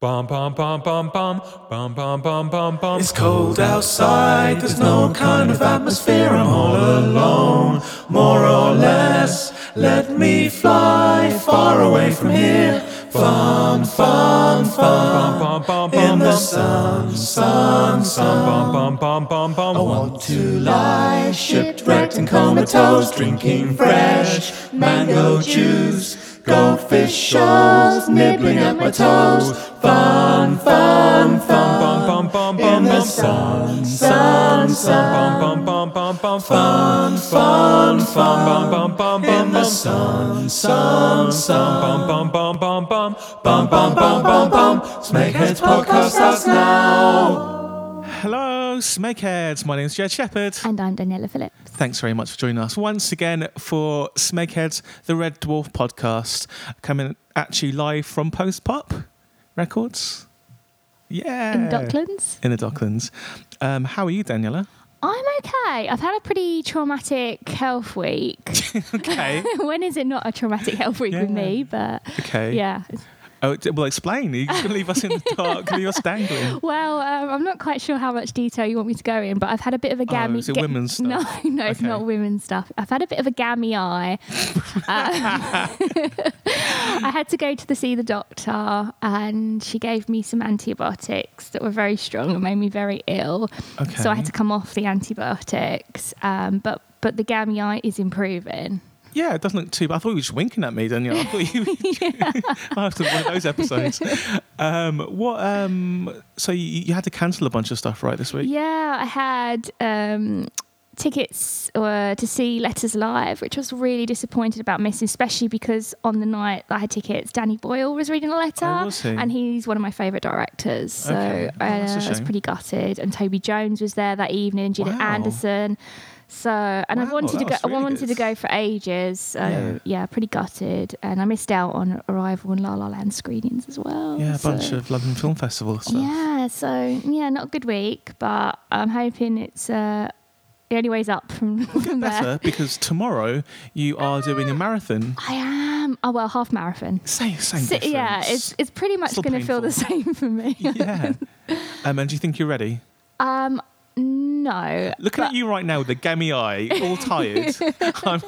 Bum bum bum bum bum bum bum bum bum bum. It's cold outside, there's no kind of atmosphere. I'm all alone, more or less. Let me fly far away from here. Fun, fun, fun. In the sun, sun, sun. I want to lie shipwrecked and comatose, drinking fresh mango juice. Goldfish shows, nibbling at my toes. Fun, fun, fun. In the sun, sun, sun. Fun, fun, Bum fun. bum bum In the sun, sun, sun. Bum bum bum bum bum. Bum, bum, bum, bum, bum. Smegheads podcast starts now. Smegheads. My name is Jed Shepherd. And I'm Daniela Phillips. Thanks very much for joining us once again for Smegheads, the Red Dwarf podcast, coming at you live from Post Pop Records. Yeah. In the Docklands. In the Docklands. Um, how are you, Daniela? I'm okay. I've had a pretty traumatic health week. Okay. when is it not a traumatic health week with me? But Okay. yeah. Oh, well, explain. Are you just going to leave us in the dark, leave us dangling? Well, um, I'm not quite sure how much detail you want me to go in, but I've had a bit of a gammy. Oh, is it women's stuff? No, no, it's not women's stuff. I've had a bit of a gammy eye. Um, I had to go to the see the doctor, and she gave me some antibiotics that were very strong and made me very ill. Okay. So I had to come off the antibiotics. Um, but but the gammy eye is improving. Yeah, it doesn't look too bad. I thought you were just winking at me, Daniela. I thought you. I have to one of those episodes. Um, what? Um, so you, you had to cancel a bunch of stuff, right, this week? Yeah, I had um, tickets uh, to see Letters Live, which I was really disappointed about missing, especially because on the night that I had tickets, Danny Boyle was reading a letter, Oh, was he? and he's one of my favourite directors. So Okay. Oh, uh, I was pretty gutted. And Toby Jones was there that evening, Gillian Wow. Anderson. So, and I Wow, wanted to go. really I wanted good. to go for ages. So Yeah. yeah. pretty gutted, and I missed out on Arrival and La La Land screenings as well. Yeah, a bunch of London Film Festival stuff. yeah, so yeah, not a good week, but I'm hoping it's uh, the only way's up from, from there. Better because tomorrow you are doing a marathon. I am. Oh well, half marathon. Same, same So, yeah, it's it's pretty much going to feel the same for me. yeah. Um, and do you think you're ready? um, no. Looking but- at you right now with the gammy eye, all tired. I'm,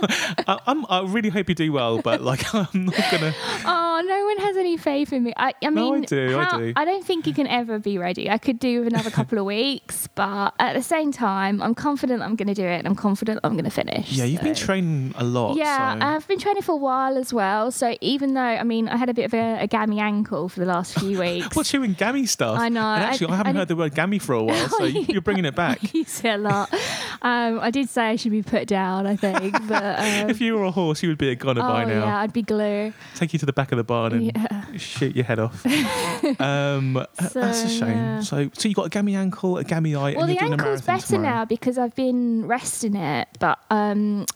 I, I'm, I really hope you do well, but like I'm not gonna. Oh, no one has any faith in me. I, I No, I mean, do, I do. don't think you can ever be ready. I could do with another couple of weeks, but at the same time, I'm confident I'm going to do it, and I'm confident I'm going to finish. Yeah, you've been training a lot. Yeah, so. I've been training for a while as well. So even though, I mean, I had a bit of a, a gammy ankle for the last few weeks. What's you and gammy stuff? I know, And actually, I, I haven't did- heard the word gammy for a while, so you're bringing it back. you it a lot. Um, I did say I should be put down, I think. But um, if you were a horse, you would be a goner oh, by now. yeah, I'd be glue. Take you to the back of the barn and Yeah. shoot your head off. um, that's a shame. yeah. So, so you got a gammy ankle, a gammy eye, Well, and the you're doing a ankle's better tomorrow. now because I've been resting it. But um,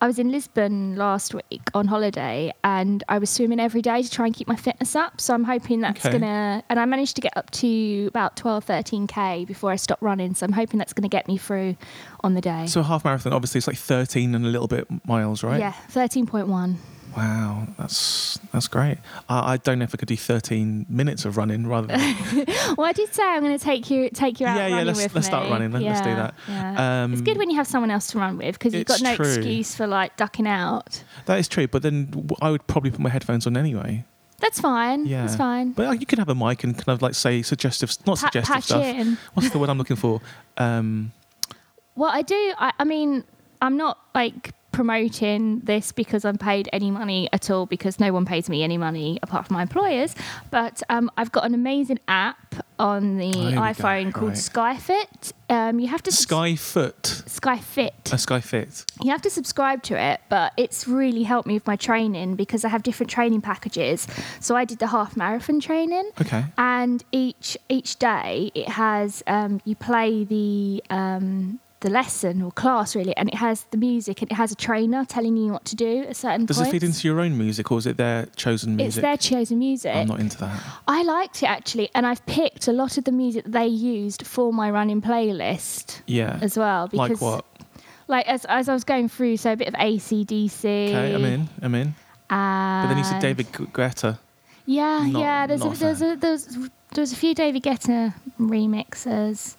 I was in Lisbon last week on holiday and I was swimming every day to try and keep my fitness up. So I'm hoping that's Okay. going to, and I managed to get up to about 12, 13K before I stopped running. So I'm hoping that's going to get me through on the day. So a half marathon, obviously, it's like 13 and a little bit miles, right? Yeah, 13.1. Wow, that's that's great. I, I don't know if I could do 13 minutes of running rather than. Well, I did say I'm going to take you take you out Yeah, yeah, let's- let's me. start running. Let- let's do that. Yeah. Um, it's good when you have someone else to run with because you've got no true. excuse for like ducking out. that is true, but then I would probably put my headphones on anyway. That's fine. Yeah, That's fine. But you can have a mic and kind of like say suggestive, not Pa- suggestive patch stuff. in. What's the word I'm looking for? Um, Well, I do. I, I mean, I'm not like promoting this because I'm paid any money at all because no one pays me any money apart from my employers. But um, I've got an amazing app on the Oh, here we go. iPhone called Right. Skyfit. Um, you have to subs- Skyfoot, Skyfit. a Skyfit. You have to subscribe to it, but it's really helped me with my training because I have different training packages. So I did the half marathon training, Okay. and each each day it has um, you play the um, the lesson or class really, and it has the music and it has a trainer telling you what to do at certain Does points. it feed into your own music or is it their chosen music? it's their chosen music. I'm not into that. I liked it actually, and I've picked a lot of the music that they used for my running playlist Yeah. as well. Because like what? Like as as I was going through, so a bit of ACDC. Okay, I'm in. I'm in. But then you said David Gu- Guetta. Yeah, Not- yeah. There's a, there's a there's there's a few David Guetta remixes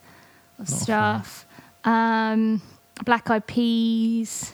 of Not stuff. Um, Black Eyed Peas.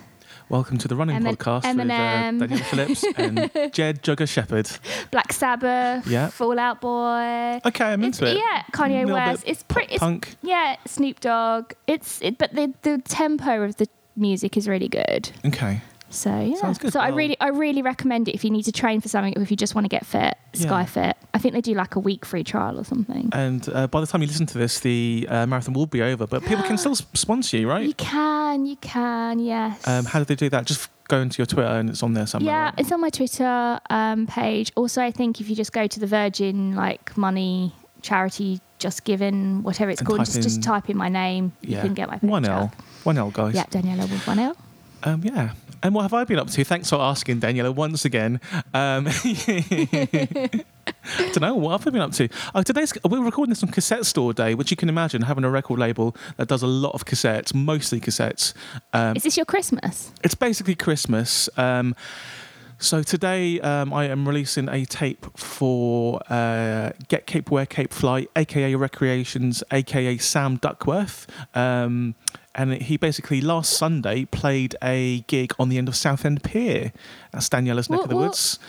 Welcome to the Running Emin- Podcast Eminem. with uh, Daniel Phillips and Jed Jugger Shepherd. Black Sabbath, Yeah. Fall Out Boy. Okay, I'm It's, into it. yeah, Kanye West. It's pretty. It's, Punk. yeah, Snoop Dogg. It's it, but the the tempo of the music is really good. Okay. So yeah. Sounds good. So I really I really recommend it if you need to train for something or if you just want to get fit. Yeah. Sky Fit. I think they do like a week free trial or something. And uh, by the time you listen to this, the uh, marathon will be over, but people can still sponsor you, right? You can, you can, yes. Um, how do they do that? Just go into your Twitter and it's on there somewhere. yeah, right? it's on my Twitter um, page. Also, I think if you just go to the Virgin like money charity just given whatever it's And called, type just, just type in my name. yeah. You can get my page one l One L, guys. Yeah, Daniela with one L. Um, yeah. And what have I been up to? Thanks for asking, Daniela, once again. Um, don't know what have I been up to. Oh, today's we're recording this on Cassette Store Day, which you can imagine having a record label that does a lot of cassettes, mostly cassettes. Um, Is this your Christmas? it's basically Christmas. Um, so today um, I am releasing a tape for uh, Get Cape Wear Cape Fly, aka Recreations, aka Sam Duckworth. Um, and he basically last Sunday played a gig on the end of Southend Pier. That's Daniela's neck What- of the what? woods.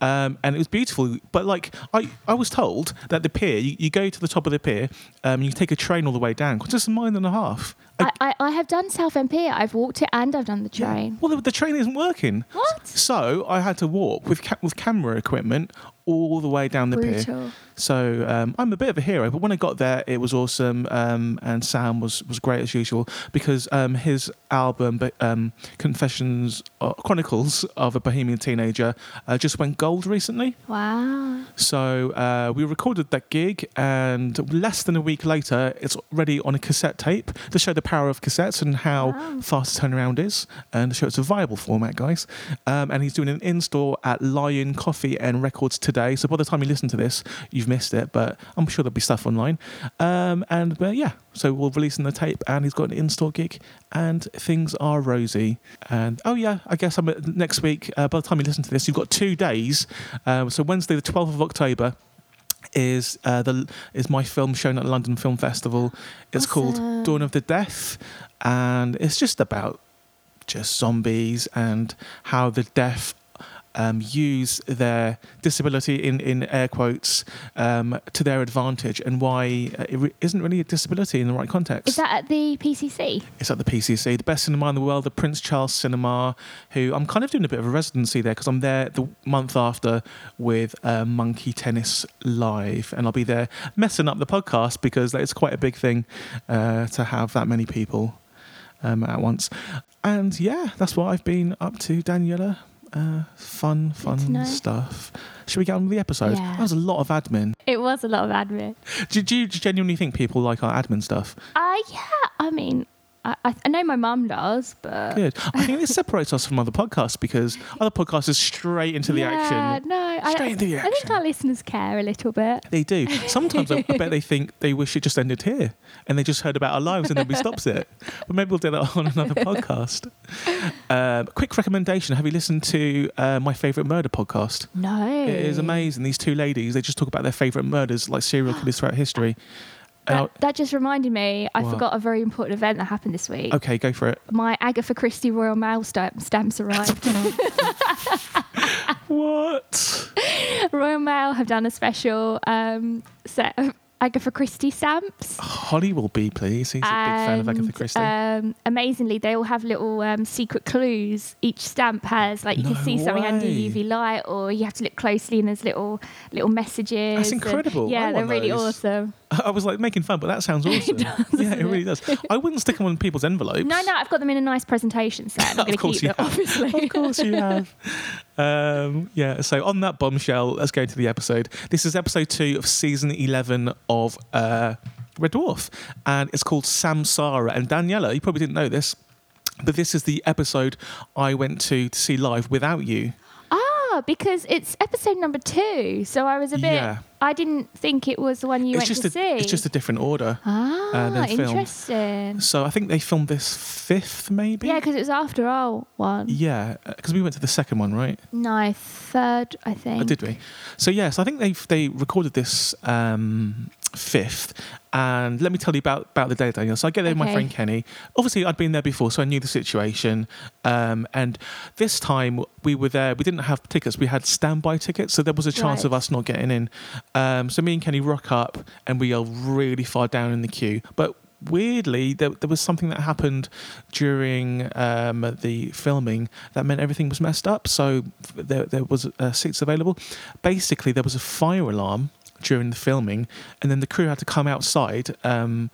Um, and it was beautiful. But like I, I was told that the pier, you, you go to the top of the pier, um, you take a train all the way down. it's a mile and a half. I, I, I have done South Pier. I've walked it and I've done the Yeah. train. Well, the, the train isn't working. What? So I had to walk with ca- with camera equipment all the way down the pier. So um, I'm a bit of a hero, but when I got there, it was awesome, um, and Sam was was great as usual because um, his album, but um, Confessions uh, Chronicles of a Bohemian Teenager, uh, just went gold recently. Wow. So uh, we recorded that gig, and less than a week later, it's ready on a cassette tape to show the power of cassettes and how Wow. fast turnaround is, and to show it's a viable format, guys. Um, and he's doing an in-store at Lion Coffee and Records today. So by the time you listen to this, you've missed it, but I'm sure there'll be stuff online. Um, and uh, yeah, so we're releasing the tape, and he's got an in-store gig, and things are rosy. And oh yeah, I guess I'm next week. Uh, by the time you listen to this, you've got two days. Uh, so Wednesday, the 12th of October. Is uh, the is my film shown at the London Film Festival? It's called Dawn of the Deaf, and it's just about just zombies and how the deaf um, use their disability in, in air quotes um, to their advantage and why uh, it re- isn't really a disability in the right context. Is that at the PCC? It's at the PCC, the best cinema in the world, the Prince Charles Cinema, who I'm kind of doing a bit of a residency there because I'm there the month after with uh, Monkey Tennis Live. And I'll be there messing up the podcast because it's quite a big thing uh, to have that many people um, at once. And yeah, that's what I've been up to, Daniela. Uh, fun, fun stuff. Should we get on with the episode? Yeah. That was a lot of admin. It was a lot of admin. Do, do you genuinely think people like our admin stuff? Uh, yeah, I mean, I, I, I know my mum does, but. Good. I think this separates us from other podcasts because other podcasts are straight into the yeah, action. no, I, Straight into the action. I think our listeners care a little bit. They do. Sometimes I, I bet they think they wish it just ended here and they just heard about our lives and nobody stops it. But maybe we'll do that on another podcast. Um, quick recommendation Have you listened to uh, my favourite murder podcast? No. It is amazing. These two ladies, they just talk about their favourite murders, like serial killers throughout history. And That, that just reminded me, I What? forgot a very important event that happened this week. Okay, go for it. My Agatha Christie Royal Mail stamp, stamps arrived. What? Royal Mail have done a special um, set of Agatha Christie stamps. Holly will be, please. He's a big fan of Agatha Christie. Um, amazingly, they all have little um, secret clues. Each stamp has, like, you No can see something under way. UV light, or you have to look closely, and there's little little messages. That's and- incredible. I yeah, they're want really awesome. I was like making fun, but that sounds awesome. yeah, it doesn't really does. I wouldn't stick them on people's envelopes. No, no, I've got them in a nice presentation set. I'm Of course keep you them, have. obviously. Of course you have. Um, yeah, so on that bombshell, let's go into the episode. This is episode two of season 11 of uh, Red Dwarf, and it's called Samsara. And Daniela, you probably didn't know this, but this is the episode I went to to see live without you. Ah, because it's episode number two. So I was a bit. Yeah. I didn't think it was the one you it's went just to a, see. it's just a different order. ah, uh, than film. interesting. So I think they filmed this fifth, maybe. Yeah, because it was after our one. Yeah, because we went to the second one, right? No, third, I think. Oh, did we? So yes, I think they they recorded this um, fifth, and let me tell you about about the day, Daniel. So I get there with my friend Kenny. Obviously, I'd been there before, so I knew the situation. Um, and this time we were there. We didn't have tickets. We had standby tickets, so there was a chance Right. of us not getting in. Um, so me and Kenny rock up, and we are really far down in the queue, but. Weirdly, there, there was something that happened during um, the filming that meant everything was messed up. So there, there was uh, seats available. Basically, there was a fire alarm during the filming, and then the crew had to come outside um,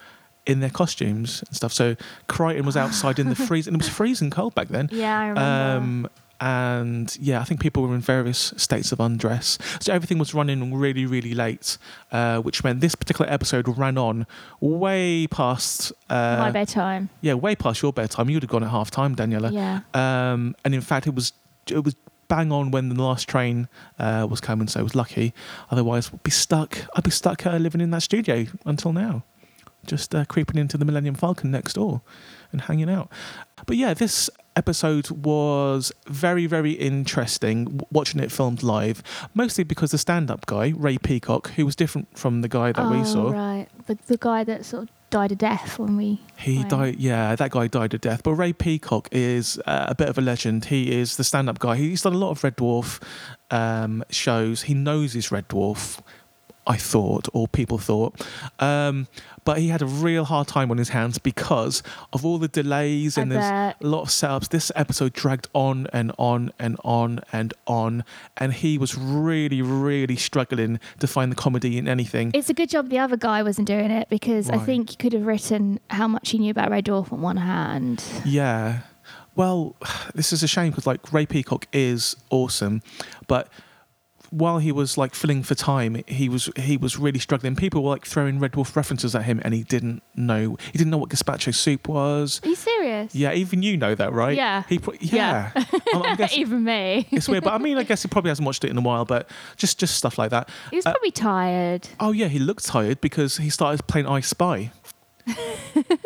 in their costumes and stuff. So Kryten was outside in the freeze, and it was freezing cold back then. Yeah, I remember. Um, and yeah, I think people were in various states of undress. So everything was running really, really late, uh, which meant this particular episode ran on way past. Uh, My bedtime. Yeah, way past your bedtime. You'd have gone at half time, Daniela. Yeah. Um, and in fact, it was it was bang on when the last train uh, was coming, so I was lucky. Otherwise, I'd be stuck. I'd be stuck uh, living in that studio until now, just uh, creeping into the Millennium Falcon next door and hanging out. But yeah, this episode was very, very interesting. Watching it filmed live, mostly because the stand-up guy Ray Peacock, who was different from the guy that we Oh, saw. Right. The, the guy that sort of died a death when we. He went. died. Yeah, that guy died a death. But Ray Peacock is uh, a bit of a legend. He is the stand-up guy. He's done a lot of Red Dwarf um, shows. He knows his Red Dwarf. I thought, or people thought, um, but he had a real hard time on his hands because of all the delays and there's a lot of setups. This episode dragged on and on and on and on, and he was really, really struggling to find the comedy in anything. It's a good job the other guy wasn't doing it because I Right. think he could have written how much he knew about Red Dwarf on one hand. Yeah. Well, this is a shame because like Ray Peacock is awesome, but while he was like filling for time, he was he was really struggling. People were like throwing Red Dwarf references at him, and he didn't know. He didn't know what gazpacho soup was. Are you serious? Yeah, even you know that, right? Yeah. He pro- yeah. Yeah. I'm- I'm guessing- Even me. it's weird, but I mean, I guess he probably hasn't watched it in a while. But just just stuff like that. He was Uh, probably tired. Oh yeah, he looked tired because he started playing I Spy.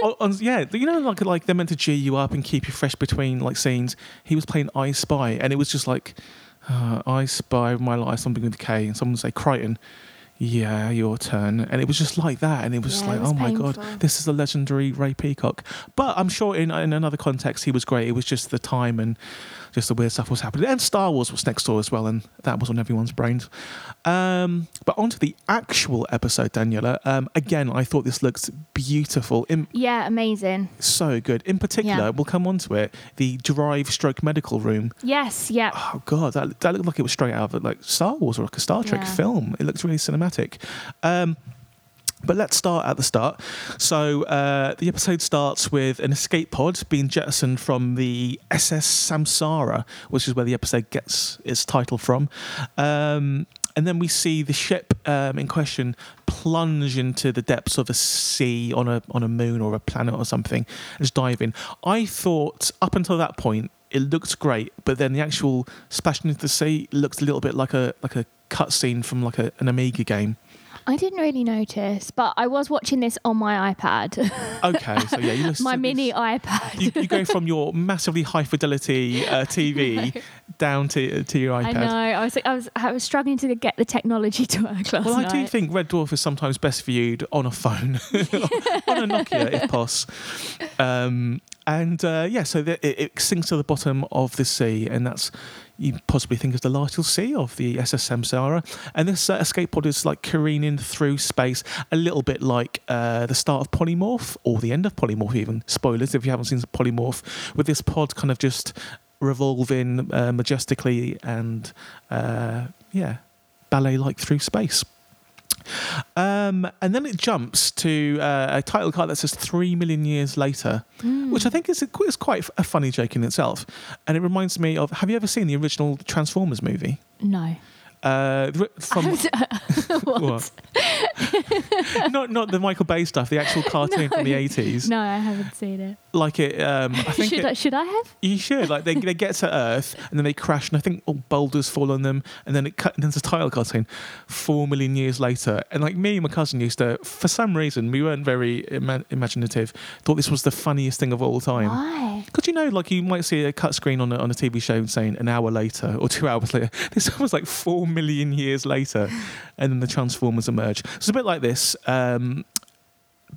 oh, on- yeah, you know, like like they're meant to cheer you up and keep you fresh between like scenes. He was playing I Spy, and it was just like uh, I Spy my life, something with K, and someone would say Kryten. Yeah, your turn, and it was just like that, and it was Yeah, it like, was oh my god, this is the legendary Ray Peacock. But I'm sure in in another context he was great. It was just the time and just the weird stuff was happening, and Star Wars was next door as well, and that was on everyone's brains. Um, but onto the actual episode, Daniela. Um, again, I thought this looks beautiful. In, Yeah, amazing. so good. In particular, Yeah. we'll come on to it. The Drive Stroke Medical Room. Yes, yeah. Oh god, that, that looked like it was straight out of like Star Wars or like a Star Trek Yeah. film. It looks really cinematic. Um, but let's start at the start. So uh, the episode starts with an escape pod being jettisoned from the SS Samsara, which is where the episode gets its title from. Um, and then we see the ship um, in question plunge into the depths of a sea on a on a moon or a planet or something, just dive in. I thought up until that point it looked great, but then the actual splashing into the sea looked a little bit like a like a cutscene from like a, an Amiga game. I didn't really notice, but I was watching this on my iPad. Okay, so yeah, you listen my mini this- iPad. You, you go from your massively high fidelity uh, TV down to to your iPad. I know. I was, I was I was struggling to get the technology to work last Well, I night. do think Red Dwarf is sometimes best viewed on a phone, on a Nokia, if poss. Um, and uh, yeah, so the, it, it sinks to the bottom of the sea, and that's you possibly think is the last you'll see of the SS Samsara. And this uh, escape pod is like careening through space, a little bit like uh, the start of Polymorph or the end of Polymorph, even. Spoilers if you haven't seen Polymorph, with this pod kind of just revolving uh, majestically and uh, yeah, ballet like through space. Um, and then it jumps to uh, a title card that says three million years later, Hmm. which I think is, a, is quite a funny joke in itself. And it reminds me of have you ever seen the original Transformers movie? no. Uh, from what? Not not the Michael Bay stuff, the actual cartoon from the eighties. No, I haven't seen it. Like it, um, I think Should it- I, should I have? you should. Like they, they get to Earth and then they crash, and I think all boulders fall on them, and then it cut. And then there's a title cartoon, four million years later. And like me and my cousin used to, for some reason, we weren't very ima- imaginative. Thought this was the funniest thing of all time. Why? Because you know, like you might see a cut screen on a, on a TV show saying an hour later or two hours later. This was like four million years later, and then the Transformers emerge. So it's a bit like this. Um,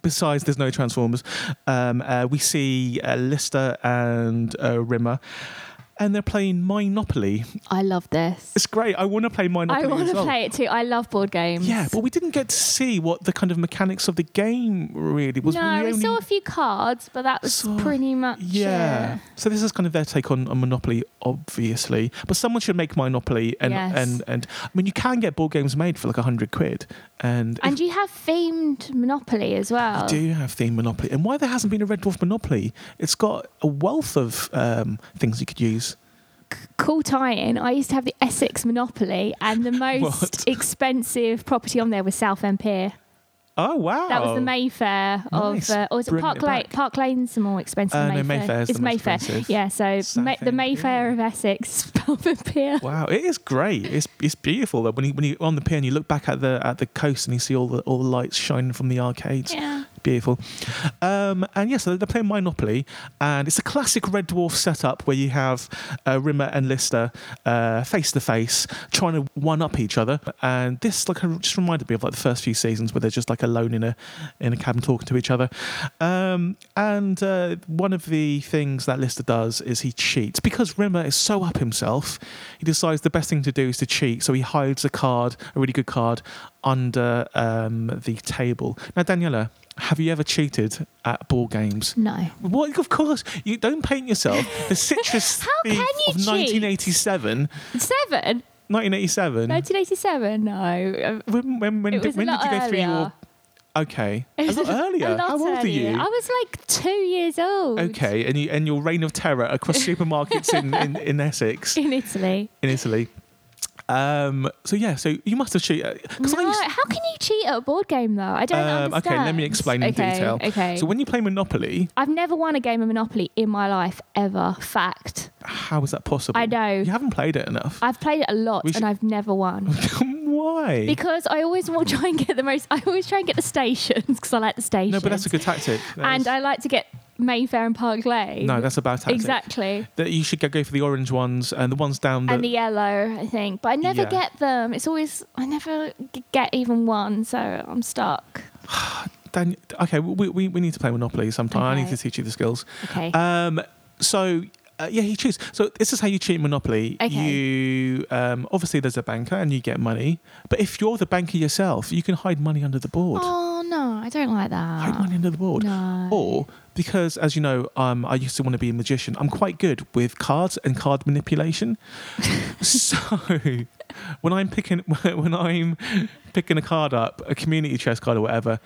besides, there's no Transformers. Um, uh, we see uh, Lister and uh, Rimmer, and they're playing Monopoly. I love this. It's great. I want to play Monopoly. I want to well. play it too. I love board games. Yeah, but we didn't get to see what the kind of mechanics of the game really was. no, we only- saw a few cards, but that was Saw- pretty much Yeah. it. So this is kind of their take on, on Monopoly, obviously. But someone should make Monopoly, and Yes. and and I mean, you can get board games made for like a hundred quid, and, And you have themed Monopoly as well. you do have themed Monopoly, and why there hasn't been a Red Dwarf Monopoly? It's got a wealth of um, things you could use. Cool tie-in. I used to have the Essex Monopoly, and the most expensive property on there was Southend Pier. Oh wow! That was the Mayfair Nice. of, uh, or was it Bringing Park it Lane? Park Lane's the more expensive. Uh, than no, Mayfair. Mayfair's it's Mayfair. expensive. Yeah, so Ma- the Mayfair of Essex, Southend Pier. Wow, it is great. It's it's beautiful. Though. When you when you on the pier and you look back at the at the coast and you see all the all the lights shining from the arcades. Yeah. Beautiful. Um, and yes, so they're playing Monopoly, and it's a classic Red Dwarf setup where you have uh, Rimmer and Lister uh, face to face, trying to one up each other. And this like just reminded me of like the first few seasons where they're just like alone in a in a cabin talking to each other. Um, and uh, one of the things that Lister does is he cheats because Rimmer is so up himself. He decides the best thing to do is to cheat, so he hides a card, a really good card, under um, the table. Now, Daniela, have you ever cheated at board games? No. What? Of course, you don't paint yourself. The citrus How thief can you of cheat? 1987. Seven? 1987. 1987? No. Uh, When, when, when, It did, was a when did lot you go through your? earlier. Okay, a It was lot earlier. a lot How old are earlier. you? I was like two years old. Okay, and you and your reign of terror across supermarkets in, in, in Essex, In Italy. in Italy. Um. So yeah. So you must have cheated. I No, how can you cheat at a board game though? I don't Um, understand. okay, let me explain in okay, detail. Okay. So when you play Monopoly, I've never won a game of Monopoly in my life ever. Fact. how is that possible? I know. You haven't played it enough. I've played it a lot should- and I've never won. Why? Because I always want to try and get the most. I always try and get the stations because I like the stations. no, but that's a good tactic. That And is- I like to get Mayfair and Park Lane. no, that's a bad tactic. exactly. That you should go, go for the orange ones and the ones down the. and the yellow, I think. But I never Yeah. get them. It's always I never get even one, so I'm stuck. Dan- okay, we, we, we need to play Monopoly sometime. I need to teach you the skills. Okay. Um, so uh, yeah, he cheats. So this is how you cheat Monopoly. Okay. You um, obviously there's a banker and you get money, but if you're the banker yourself, you can hide money under the board. oh no, I don't like that. Hide money under the board. No. Or because, as you know, um, I used to want to be a magician. I'm quite good with cards and card manipulation. so when I'm picking when I'm picking a card up, a community chest card or whatever,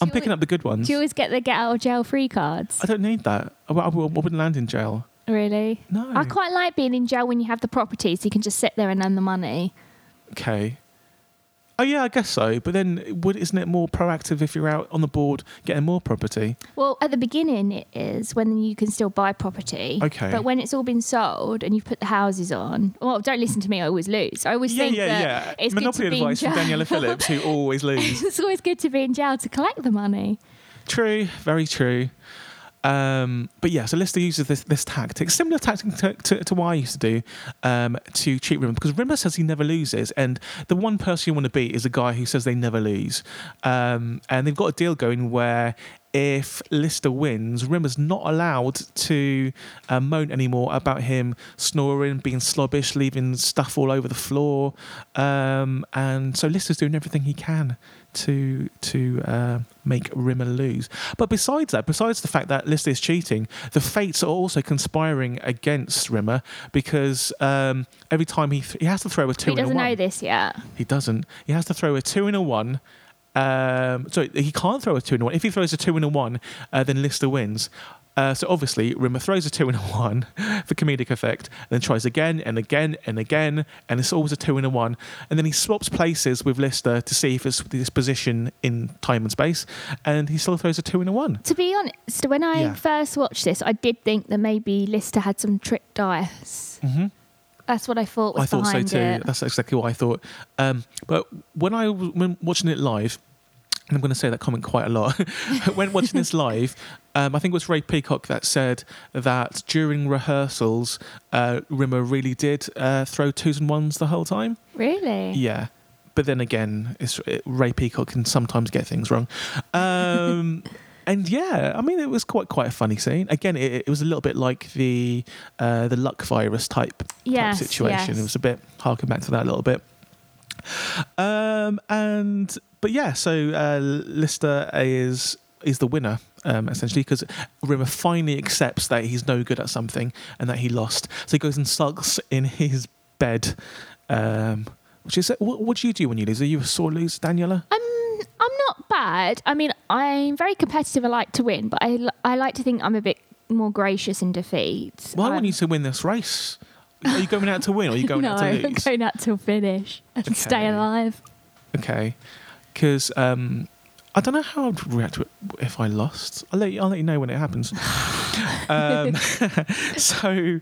I'm picking al- up the good ones. Do you always get the get out of jail free cards? I don't need that. I, I, I wouldn't land in jail. Really? No. I quite like being in jail when you have the property, so you can just sit there and earn the money. Okay. Oh yeah, I guess so. But then, would isn't it more proactive if you're out on the board getting more property? Well, at the beginning it is when you can still buy property. Okay. But when it's all been sold and you've put the houses on, well, don't listen to me. I always lose. I always yeah, think yeah, that yeah. it's Monopoly good to be in advice from jail. Daniela Phillips, who always lose. it's always good to be in jail to collect the money. True, very true. Um, but yeah, so Lister uses this this tactic, similar tactic to, to, to what I used to do um, to cheat Rimmer, because Rimmer says he never loses, and the one person you want to beat is a guy who says they never lose. Um, and they've got a deal going where if Lister wins, Rimmer's not allowed to uh, moan anymore about him snoring, being slobbish, leaving stuff all over the floor, um, and so Lister's doing everything he can to to uh, make Rimmer lose. But besides that, besides the fact that Lister is cheating, the fates are also conspiring against Rimmer because um, every time he th- he has to throw a two He doesn't one. know this yet. He doesn't. He has to throw a two and a one. Um, sorry, he can't throw a two and a one. If he throws a two and a one, uh, then Lister wins. Uh, so obviously, Rimmer throws a two and a one for comedic effect, and then tries again and again and again, and it's always a two and a one. And then he swaps places with Lister to see if it's this position in time and space, and he still throws a two and a one. To be honest, when I Yeah. first watched this, I did think that maybe Lister had some trick dice. Mhm. That's what I thought was I thought so too. it. That's exactly what I thought. Um, but when I was when watching it live, and I'm going to say that comment quite a lot. when watching this live, um, I think it was Ray Peacock that said that during rehearsals, uh, Rimmer really did uh, throw twos and ones the whole time. Really? Yeah. But then again, it's, it, Ray Peacock can sometimes get things wrong. Um, and yeah, I mean, it was quite quite a funny scene. Again, it, it was a little bit like the uh, the luck virus type, type situation. yes. It was a bit harking back to that a little bit. Um, and but yeah, so uh, Lister is is the winner um, essentially because Rimmer finally accepts that he's no good at something and that he lost. So he goes and sulks in his bed. Um, which is what, what do you do when you lose? Are you a sore loser, Daniela? Um, I'm not bad. I mean, I'm very competitive. I like to win, but I, I like to think I'm a bit more gracious in defeat. Well, I want Um, you to win this race. Are you going out to win or are you going no, out to I'm going out till finish and stay alive. Okay, because um, I don't know how I'd react to it if I lost. I'll let you, I'll let you know when it happens. um, so,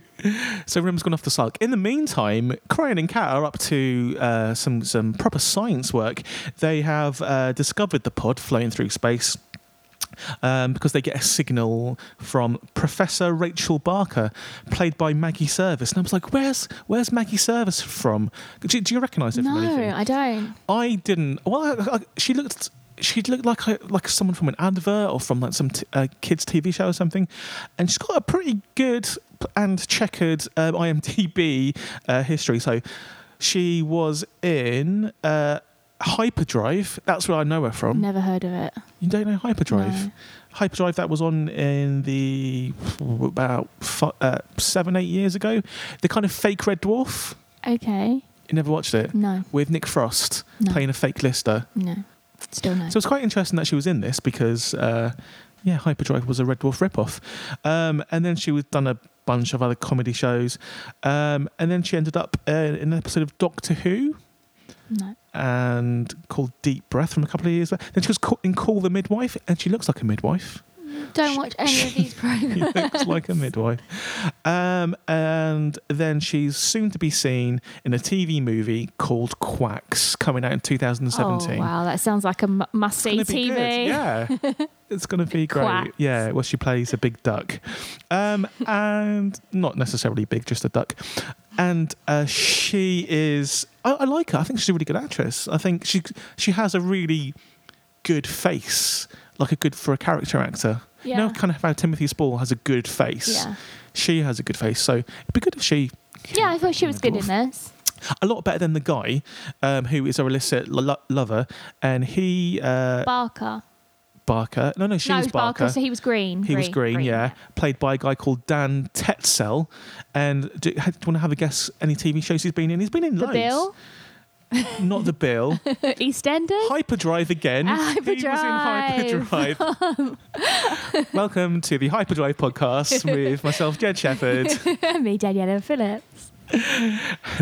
so Rim's gone off the sulk. In the meantime, Kryten and Cat are up to uh, some some proper science work. They have uh, discovered the pod floating through space. Um, because they get a signal from Professor Rachel Barker, played by Maggie Service, and I was like, "Where's Where's Maggie Service from? Do, do you recognise it from No, anything?" I don't. I didn't. Well, I, I, she looked. She looked like a, like someone from an advert or from like some t- uh, kids TV show or something, and she's got a pretty good and checkered um, IMDb uh, history. So she was in uh, Hyperdrive. That's where I know her from. Never heard of it. You don't know Hyperdrive? No. Hyperdrive that was on in the about fi- uh, seven eight years ago. The kind of fake Red Dwarf. Okay. You never watched it No, with Nick Frost No. playing a fake Lister. no. Still no. So it's quite interesting that she was in this because, uh, yeah, Hyperdrive was a Red Dwarf ripoff. Um, and then she was done a bunch of other comedy shows. Um, and then she ended up uh, in an episode of Doctor Who no. And called Deep Breath from a couple of years back. Then she was in Call the Midwife, and she looks like a midwife. Don't watch any of these programs. She looks like a midwife. Um, and then she's soon to be seen in a TV movie called Quacks, coming out in 2017. Oh wow, that sounds like a must see It's be TV. good, Yeah, it's going to be great. Quacks. Yeah, well, she plays a big duck, um, and not necessarily big, just a duck. And uh, she is, I, I like her. I think she's a really good actress. I think she she has a really good face, like a good for a character actor. Yeah. You know, kind of how Timothy Spall has a good face. Yeah. She has a good face, so it'd be good if she Yeah, I thought she was good in this. a lot better than the guy um, who is a illicit lo- lover, and he uh, Barker. Barker. No, no, she no, was was Barker. So he was green. He was green, yeah, Played by a guy called Dan Tetsell. And do, do you want to have a guess any TV shows he's been in? He's been in The loads. Bill, Not The Bill. EastEnders. Hyperdrive again. Ah, He was in Hyperdrive. Welcome to the Hyperdrive podcast with myself, Jed Shepherd. Me, Daniela Phillips.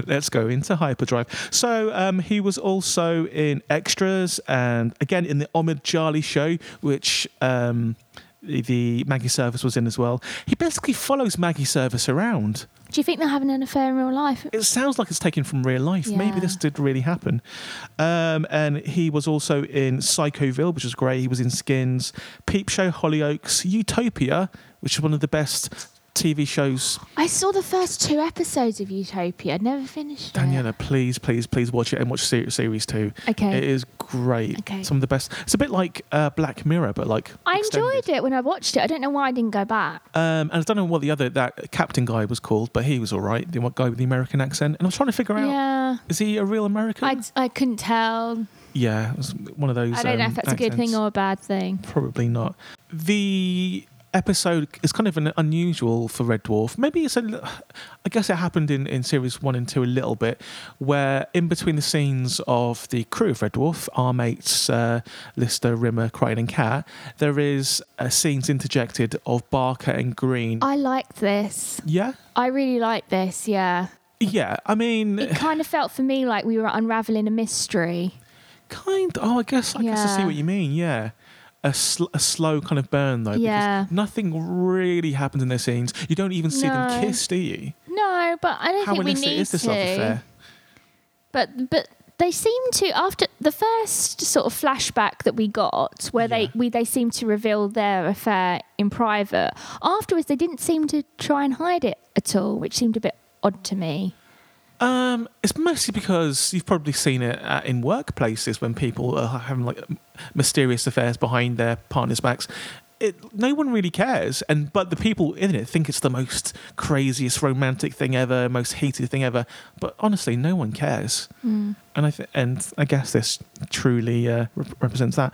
Let's go into Hyperdrive. So um, he was also in Extras and again in the Omid Djalili show, which um, the, Maggie Service was in as well. He basically follows Maggie Service around. Do you think they're having an affair in real life? It sounds like it's taken from real life. Maybe this did really happen. Um, and he was also in Psychoville, which was great. He was in Skins, Peep Show, Hollyoaks, Utopia, which is one of the best TV shows. I saw the first two episodes of Utopia. I Never finished it. Daniela, please, please, please watch it and watch se- series two. Okay. It is great. Okay. Some of the best. It's a bit like uh, Black Mirror, but like. I extended. enjoyed it when I watched it. I don't know why I didn't go back. Um, and I don't know what the other that captain guy was called, but he was all right. The guy with the American accent, and I was trying to figure out Yeah, is he a real American? I, I couldn't tell. yeah, it was one of those. I don't know um, if that's a good thing or a bad thing. Probably not. The episode is kind of an unusual for Red Dwarf. Maybe it's a, I guess it happened in, in series one and two a little bit, where in between the scenes of the crew of Red Dwarf, our mates uh, Lister, Rimmer, Kryten, and Cat, there is uh, scenes interjected of Barker and Green. I liked this. yeah, I really liked this. Yeah, yeah. I mean, it kind of felt for me like we were unraveling a mystery. kind. Oh, I guess I guess I see what you mean. Yeah. A, sl- a slow kind of burn though, Yeah. because nothing really happens in their scenes. You don't even see them kiss, do you? No, but I don't How think we need is this to. love affair? But but they seem to after the first sort of flashback that we got, where Yeah. they we they seem to reveal their affair in private. Afterwards, they didn't seem to try and hide it at all, which seemed a bit odd to me. Um, it's mostly because you've probably seen it at, in workplaces when people are having like mysterious affairs behind their partners' backs. It, no one really cares, and but the people in it think it's the most craziest romantic thing ever, most heated thing ever. But honestly, no one cares, and I th- and I guess this truly uh, rep- represents that.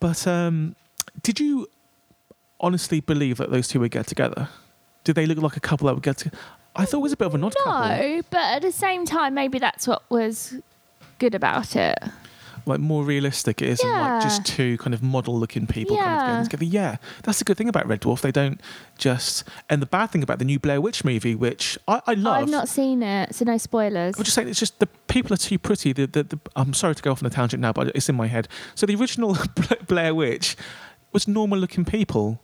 But um, did you honestly believe that those two would get together? Did they look like a couple that would get together? I thought it was a bit of an odd couple. No, but at the same time, maybe that's what was good about it. like more realistic. It isn't like just two kind of model-looking people kind of Yeah. getting together. Yeah, that's the good thing about Red Dwarf. They don't just. And the bad thing about the new Blair Witch movie, which I, I love. I've not seen it, so no spoilers. I'm just saying, it's just the people are too pretty. The, the, the, I'm sorry to go off on a tangent now, but it's in my head. So the original Blair Witch was normal-looking people.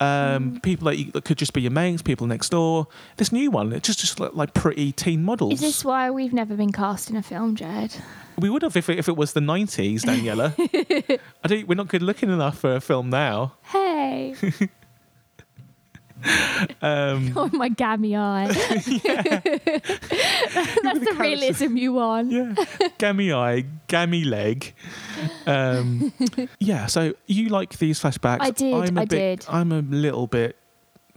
Um, Mm. People that, you, that could just be your mates, people next door. This new one, it just just look like pretty teen models. Is this why we've never been cast in a film, Jed? We would have if it, if it was the 90s, Daniela. I don't, we're not good looking enough for a film now. Hey, Um, oh my gammy eye. That's the realism you want. yeah, gammy eye, gammy leg. Um, yeah, so you like these flashbacks? I did, I'm a I bit, did. I'm a little bit.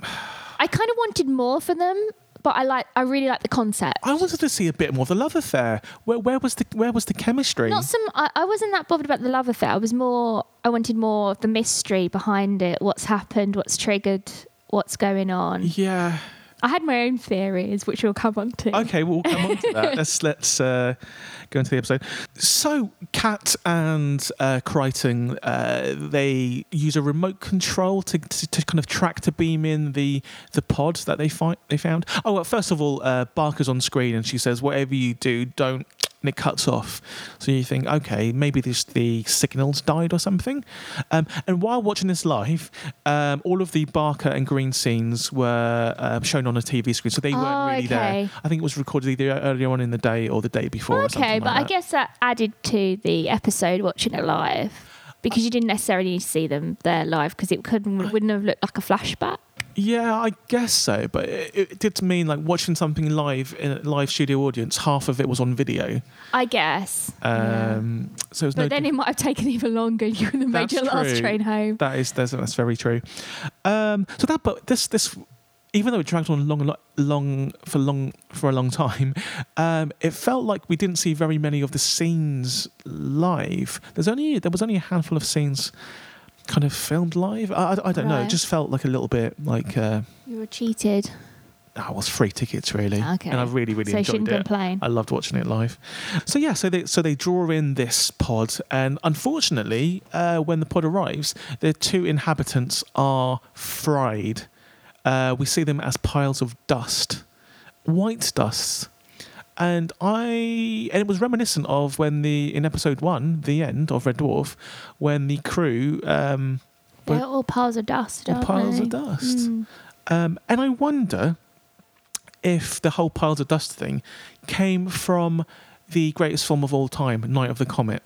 I kind of wanted more for them, but I like. I really like the concept. I wanted to see a bit more of the love affair. Where, where was the where was the chemistry? Not some. I, I wasn't that bothered about the love affair. I was more. I wanted more of the mystery behind it. What's happened? What's triggered? What's going on? yeah. I had my own theories, which we'll come on to. Okay, we'll come on to that. let's let's uh, go into the episode. So, Cat and uh, Kryten, uh, they use a remote control to, to, to kind of track to beam in the the pod that they find they found. Oh, well, first of all, uh, Barker's on screen and she says, "Whatever you do, don't." And it cuts off. So you think, okay, maybe this the signals died or something. Um, and while watching this live, um, all of the Barker and Green scenes were um, shown on a TV screen, so they Oh, weren't really there. I think it was recorded either earlier on in the day or the day before. or Okay, but like I that. guess that added to the episode watching it live because you didn't necessarily need to see them there live because it couldn't wouldn't have looked like a flashback. Yeah, I guess so. But it, it did mean like watching something live in a live studio audience. Half of it was on video, I guess. Yeah. um, so it was But no. then it might have taken even longer. You would have made your last train home. That is that's, that's very true. Um, so that but this this even though it dragged on long long for long for a long time, um, it felt like we didn't see very many of the scenes live. There's only there was only a handful of scenes kind of filmed live. I, I, I don't know. It Right. just felt like a little bit like uh, You were cheated. it was free tickets really, Okay. and I really really so you enjoyed shouldn't it. complain. I loved watching it live. So yeah, so they so they draw in this pod, and unfortunately, uh, when the pod arrives, the two inhabitants are fried. Uh, we see them as piles of dust, white dust, and I and it was reminiscent of when the in episode one, the end of Red Dwarf, when the crew um, They're all piles of dust, were aren't piles they? of dust. Mm. Um, and I wonder if the whole piles of dust thing came from the greatest film of all time, Night of the Comet.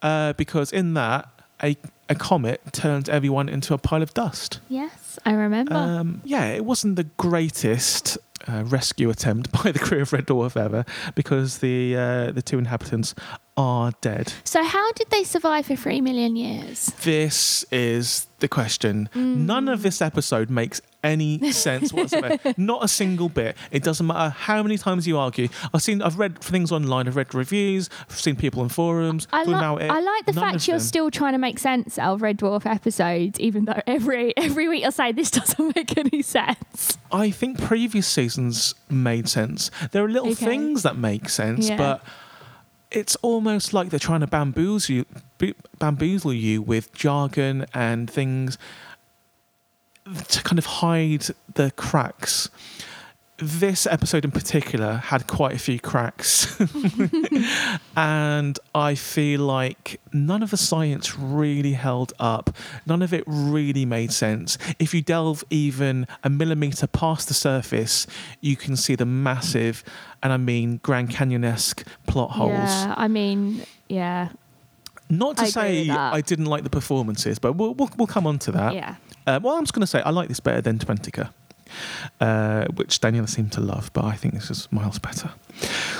Uh, because in that, a, a comet turned everyone into a pile of dust. Yes, I remember. Um, yeah, it wasn't the greatest uh, rescue attempt by the crew of Red Dwarf ever, because the uh, the two inhabitants are dead. so how did they survive for three million years? This is the question. None of this episode makes any sense whatsoever. Not a single bit. It doesn't matter how many times you argue. I've seen, I've read things online, I've read reviews, I've seen people in forums. I, li- about it. I like the fact you're them. still trying to make sense out of Red Dwarf episodes, even though every every week you'll say this doesn't make any sense. I think previous seasons made sense. There are little Okay. things that make sense, Yeah. but it's almost like they're trying to bamboozle you, bamboozle you with jargon and things to kind of hide the cracks. This episode in particular had quite a few cracks. and I feel like none of the science really held up. None of it really made sense. If you delve even a millimeter past the surface, you can see the massive, and I mean Grand Canyon esque plot holes. Yeah, I mean, yeah, Not to I say. I didn't like the performances, but we'll, we'll, we'll come on to that. yeah. Uh, well, I'm just going to say I like this better than Twentica, uh, which Daniela seemed to love, but I think this is miles better.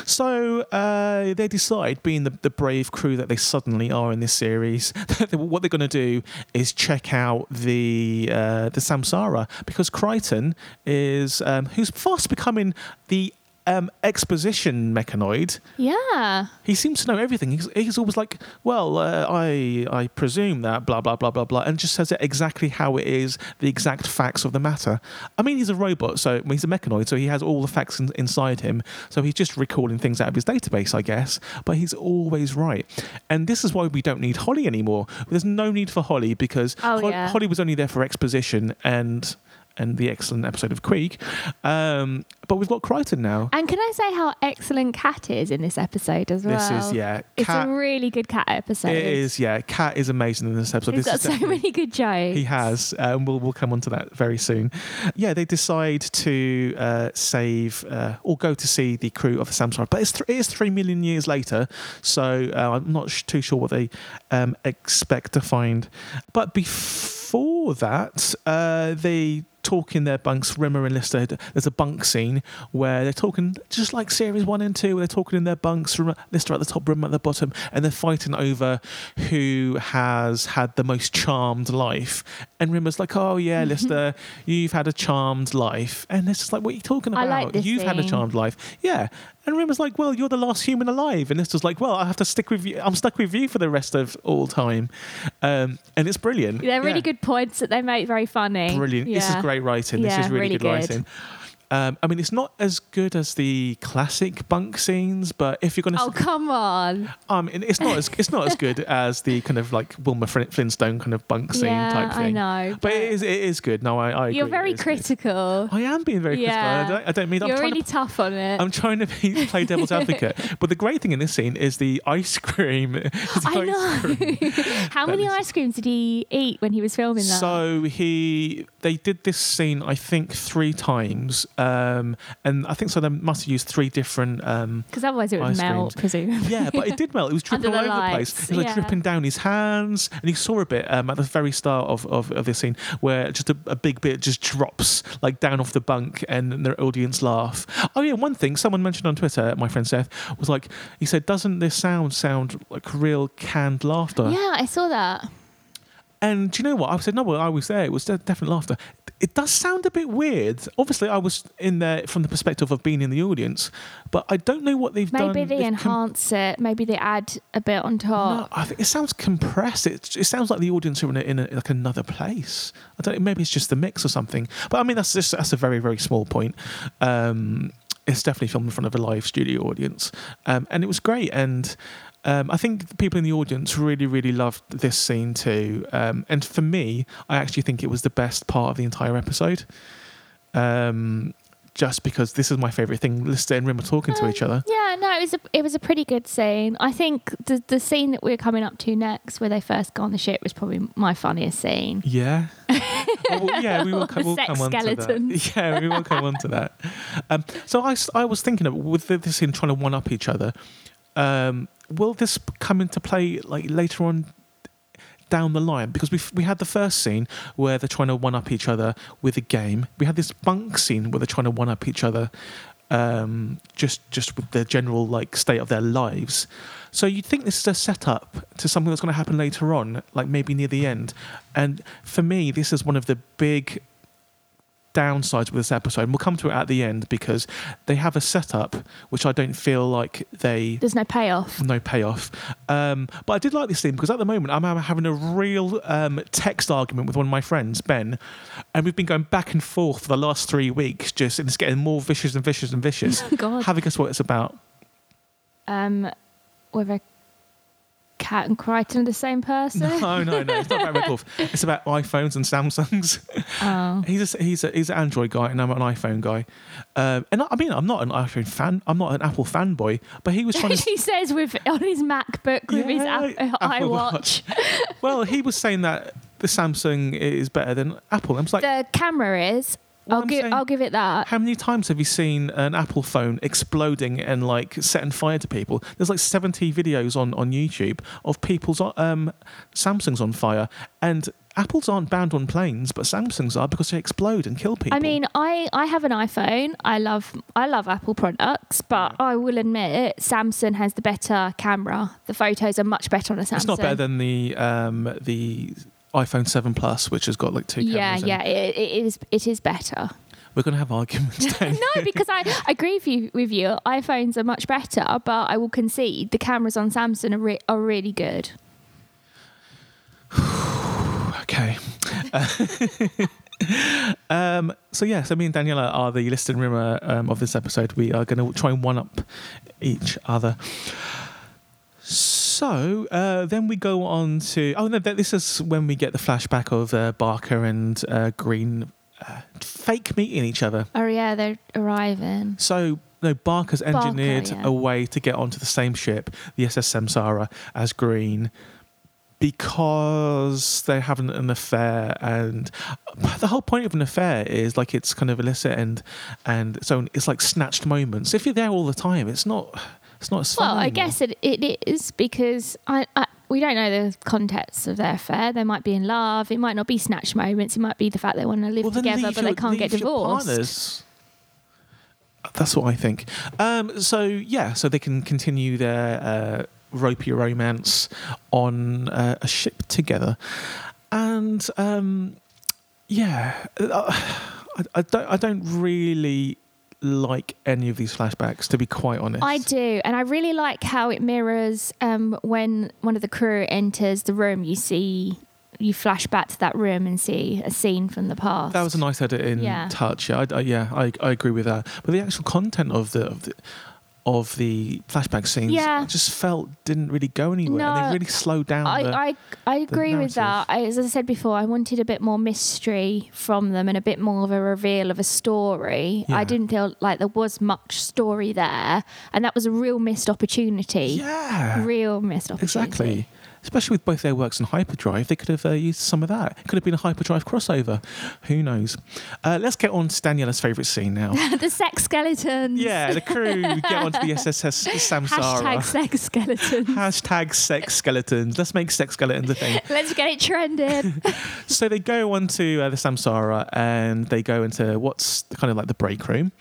So uh, they decide, being the, the brave crew that they suddenly are in this series, that what they're going to do is check out the uh, the Samsara because Kryten is um, who's fast becoming the um, exposition mechanoid. Yeah. He seems to know everything. He's, he's always like, well, uh, I I presume that blah blah blah blah blah, and just says it exactly how it is, the exact facts of the matter. I mean, he's a robot, so he's a mechanoid, so he has all the facts in, inside him. So he's just recalling things out of his database, I guess. But he's always right, and this is why we don't need Holly anymore. There's no need for Holly because Oh, Hol- yeah. Holly was only there for exposition and and the excellent episode of Queeg. Um, but we've got Kryten now. And can I say how excellent Cat is in this episode as well? This is yeah. It's a really good Cat episode. It is, yeah. Cat is amazing in this episode. He's this got so many good jokes. He has, uh, and we'll we'll come on to that very soon. Yeah, they decide to uh, save uh, or go to see the crew of the Samsara, but it's th- it is three million years later, so uh, I'm not sh- too sure what they um, expect to find. But before that, uh, they talk in their bunks. Rimmer and Lister. There's a bunk scene where they're talking just like series one and two. Where they're talking in their bunks. Rimmer, Lister at the top, Rimmer at the bottom, and they're fighting over who has had the most charmed life. And Rimmer's like, "Oh yeah, Lister, you've had a charmed life," and it's just like, "What are you talking about? like you've had a charmed life, yeah." And Rimmer's like, "Well, you're the last human alive," and Lister's like, "Well, I have to stick with you. I'm stuck with you for the rest of all time," um, and it's brilliant. They're really Yeah good points that they make very funny. brilliant. This is great writing. This is really, really good, good. writing. Um, I mean, it's not as good as the classic bunk scenes, but if you're going to, Oh come on! um, it's not as it's not as good as the kind of like Wilma Flintstone kind of bunk scene yeah, type I thing. know. But it is it is good. No, I, I You're very it is good. critical. I am being very Yeah. critical. I don't, I don't mean I'm You're trying really to. tough on it. I'm trying to be, play devil's advocate, but the great thing in this scene is the ice cream. the I ice cream. know. How That many is- ice creams did he eat when he was filming that? So he, they did this scene, I think, three times, um, and I think so. They must have used three different. Um, Because otherwise it would melt, presumably. yeah, but it did melt. It was dripping all over the place. It was like yeah. dripping down his hands, and you saw a bit um, at the very start of, of, of this scene where just a, a big bit just drops like down off the bunk, and the audience laugh. Oh yeah, one thing someone mentioned on Twitter, my friend Seth was like, he said, "Doesn't this sound sound like real canned laughter?" Yeah, I saw that. And do you know what? I said, no, well, I was there. It was de- definitely laughter. It does sound a bit weird. Obviously, I was in there from the perspective of being in the audience, but I don't know what they've done. Maybe they They've com- enhance it. Maybe they add a bit on no, top. I think it sounds compressed. It, it sounds like the audience are in, a, in a, like another place. I don't. know, Maybe it's just the mix or something. But I mean, that's just that's a very very small point. Um, it's definitely filmed in front of a live studio audience, um, and it was great. And um, I think the people in the audience really really loved this scene too. Um, and for me, I actually think it was the best part of the entire episode. Um, just because this is my favorite thing, Lister and Rim are talking to each other. Yeah, no, it was a it was a pretty good scene. I think the the scene that we're coming up to next, where they first go on the ship, was probably my funniest scene. Yeah. Well, yeah, we will, co- we'll come on to that. Yeah, we will come on to that. Um, so I was thinking of with this in trying to one up each other. Um, will this come into play like later on down the line? Because we we had the first scene where they're trying to one up each other with a game. We had this bunk scene where they're trying to one up each other. Um, just just with the general like state of their lives. So you'd think this is a setup to something that's going to happen later on, like maybe near the end. And for me, this is one of the big downsides with this episode. And we'll come to it at the end because they have a setup which I don't feel like they There's no payoff. no payoff. Um, but I did like this scene because at the moment I'm having a real um, text argument with one of my friends, Ben, and we've been going back and forth for the last three weeks, just and it's getting more vicious and vicious and vicious. God. Have a guess what it's about? Um, whether Cat and Kryten are the same person. No, no, no. It's not about Red Dwarf. It's about iPhones and Samsungs. Oh. He's a, he's a, he's an Android guy, and I'm an iPhone guy. Um, and I, I mean, I'm not an iPhone fan. I'm not an Apple fanboy. But he was trying to. he says with on his MacBook with his Yeah, app, Apple iWatch. well, he was saying that the Samsung is better than Apple. I'm like, The camera is. I'll saying- I'll give it that. How many times have you seen an Apple phone exploding and like setting fire to people? There's like 70 videos on, on YouTube of people's um, Samsungs on fire, and Apples aren't banned on planes, but Samsungs are because they explode and kill people. I mean, I, I have an iPhone. I love I love Apple products, but I will admit Samsung has the better camera. The photos are much better on a Samsung. it's not better than the um, the iPhone 7 Plus, which has got like two yeah, cameras. in. yeah, it, it is it is better. We're gonna have arguments. No, because I, I agree with you, with you. iPhones are much better, but I will concede the cameras on Samsung are, re- are really good. Okay. um, so yeah, so me and Daniela are the list and rimmer um, of this episode. We are going to try and one up each other. So uh, then we go on to oh no, this is when we get the flashback of uh, Barker and uh, Green uh, fake meeting each other. Oh yeah, they're arriving. So no, Barker's Barker, engineered yeah. a way to get onto the same ship, the SS Samsara, as Green, because they're having an affair, and the whole point of an affair is like it's kind of illicit and and so it's like snatched moments. If you're there all the time, it's not. It's not Well, I guess it, it is because I, I we don't know the context of their affair. They might be in love. It might not be snatch moments. It might be the fact they want to live Well, together, but your- they can't get divorced. partners. That's what I think. Um, so yeah, so they can continue their uh, ropey romance on uh, a ship together, and um, yeah, uh, I, I don't. I don't really like any of these flashbacks, to be quite honest. I do, and I really like how it mirrors um, when one of the crew enters the room. You see, you flash back to that room and see a scene from the past. That was a nice editing Yeah. touch. Yeah, I, I- yeah, I, I agree with that. But the actual content of the of the, of the flashback scenes, Yeah. I just felt didn't really go anywhere. and No, they really slowed down. the, I, I, I agree with that. I, as I said before, I wanted a bit more mystery from them and a bit more of a reveal of a story. Yeah. I didn't feel like there was much story there, and that was a real missed opportunity. yeah, Real missed opportunity. exactly. Especially with both their works in hyperdrive, they could have uh, used some of that. It could have been a hyperdrive crossover. Who knows? Uh, let's get on to Daniela's favourite scene now. the sex skeletons. yeah, the crew get onto the SSS Samsara. Hashtag sex skeletons. Hashtag sex skeletons. Let's make sex skeletons a thing. Let's get it trending. so they go onto uh, the Samsara and they go into what's kind of like the break room.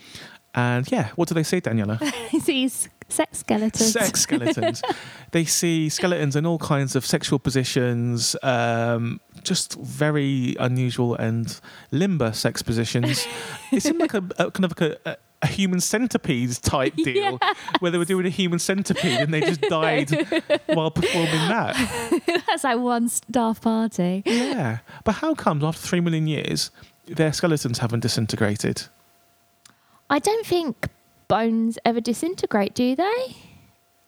And yeah, what do they see, Daniela? These sex skeletons. Sex skeletons. they see skeletons in all kinds of sexual positions, um, just very unusual and limber sex positions. it seemed like a, a kind of like a, a human centipede type deal where they were doing a human centipede and they just died while performing that. That's like one staff party. Yeah. But how comes after three million years their skeletons haven't disintegrated? I don't think bones ever disintegrate, do they?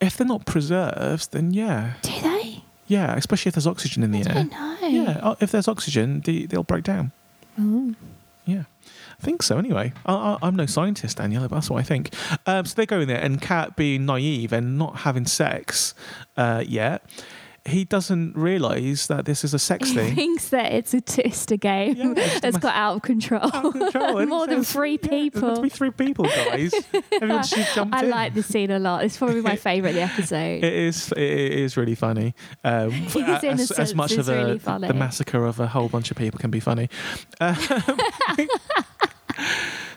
If they're not preserved, then yeah. Do they? Yeah, especially if there's oxygen in the I air. don't know. Yeah, uh, if there's oxygen, they, they'll break down. Oh. Yeah, I think so. Anyway, I, I, I'm no scientist, Daniela, but that's what I think. Um, so they go in there, and Cat, being naive and not having sex uh, yet, he doesn't realise that this is a sex He thing. thinks that it's a twister game Yeah, it's that's got out of control. Out of control, More than three "Yeah, there's got to people. be three people, guys. Everyone should jump I in. like the scene a lot. It's probably my favourite the episode. It is. It is really funny. Um, as, as much of a, really the massacre of a whole bunch of people can be funny. Um,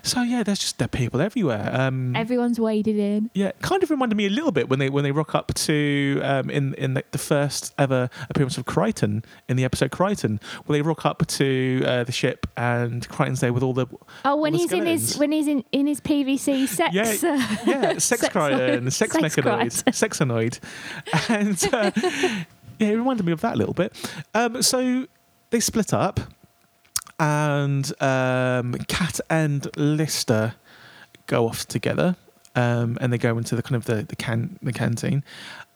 So yeah, there's just dead people everywhere. Um, Everyone's waded in. yeah, kind of reminded me a little bit when they when they rock up to um, in in the, the first ever appearance of Kryten in the episode Kryten, where they rock up to uh, the ship and Kryten's there with all the Oh, when the he's in his when he's in, in his PVC sex. Yeah, uh, yeah, sex Kryten, sex, sex mechanoid, sexanoid, and uh, yeah, it reminded me of that a little bit. Um, so they split up, and um, Cat and Lister go off together, um, and they go into the kind of the the can the canteen.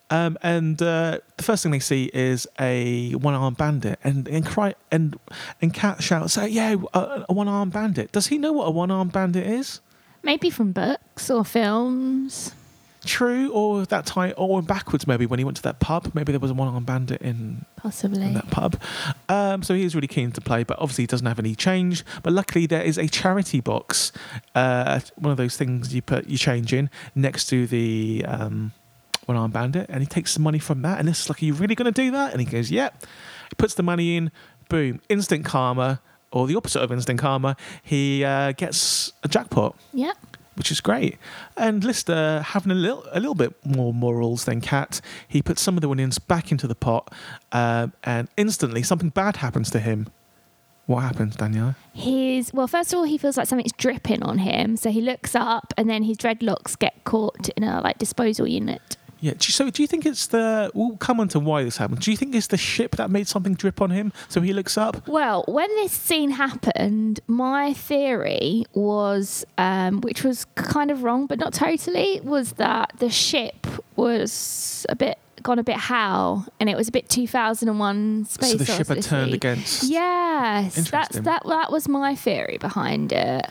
Um, and uh, the first thing they see is a one-armed bandit, and and cry and and Cat shouts, "Say, yeah, a, a one-armed bandit." Does he know what a one-armed bandit is? Maybe from books or films. True, or that time, or backwards maybe when he went to that pub. Maybe there was a one-armed bandit in, Possibly. in that pub. Um, so he is really keen to play, but obviously he doesn't have any change. But luckily there is a charity box, uh, one of those things you put you change in next to the um, one-armed bandit, and he takes some money from that. And this is like, are you really going to do that? And he goes, yep. He puts the money in. Boom! Instant karma, or the opposite of instant karma. He uh, gets a jackpot Yeah. Which is great. And Lister having a little a little bit more morals than Cat, he puts some of the winnings back into the pot, um, and instantly something bad happens to him. What happens, Danielle? His well, first of all, he feels like something's dripping on him, so he looks up, and then his dreadlocks get caught in a like disposal unit. Yeah. do you- So, do you think it's the? We'll come on to why this happened. Do you think it's the ship that made something drip on him? So he looks up. Well, when this scene happened, my theory was, um, which was kind of wrong, but not totally, was that the ship was a bit gone a bit how, and it was a bit 2001 space. so the ship had turned against. Yes, that's that. That was my theory behind it.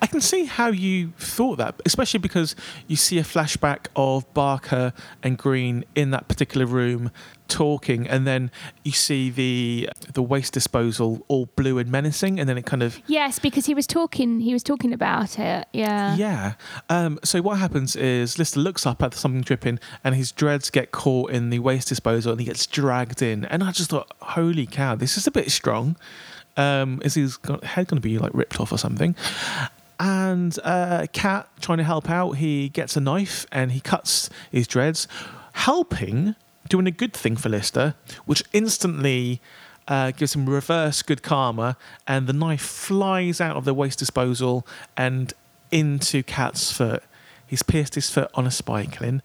I can see how you thought that, especially because you see a flashback of Barker and Green in that particular room talking, and then you see the the waste disposal all blue and menacing, and then it kind of Yes, because he was talking. He was talking about it. Yeah. yeah. Um, so what happens is Lister looks up at something dripping, and his dreads get caught in the waste disposal, and he gets dragged in. And I just thought, holy cow, this is a bit strong. Um, is his head going to be like ripped off or something? And uh, Cat trying to help out, he gets a knife and he cuts his dreads, helping, doing a good thing for Lister, which instantly uh, gives him reverse good karma, and the knife flies out of the waste disposal and into Cat's foot. He's pierced his foot on a spike, spikelin,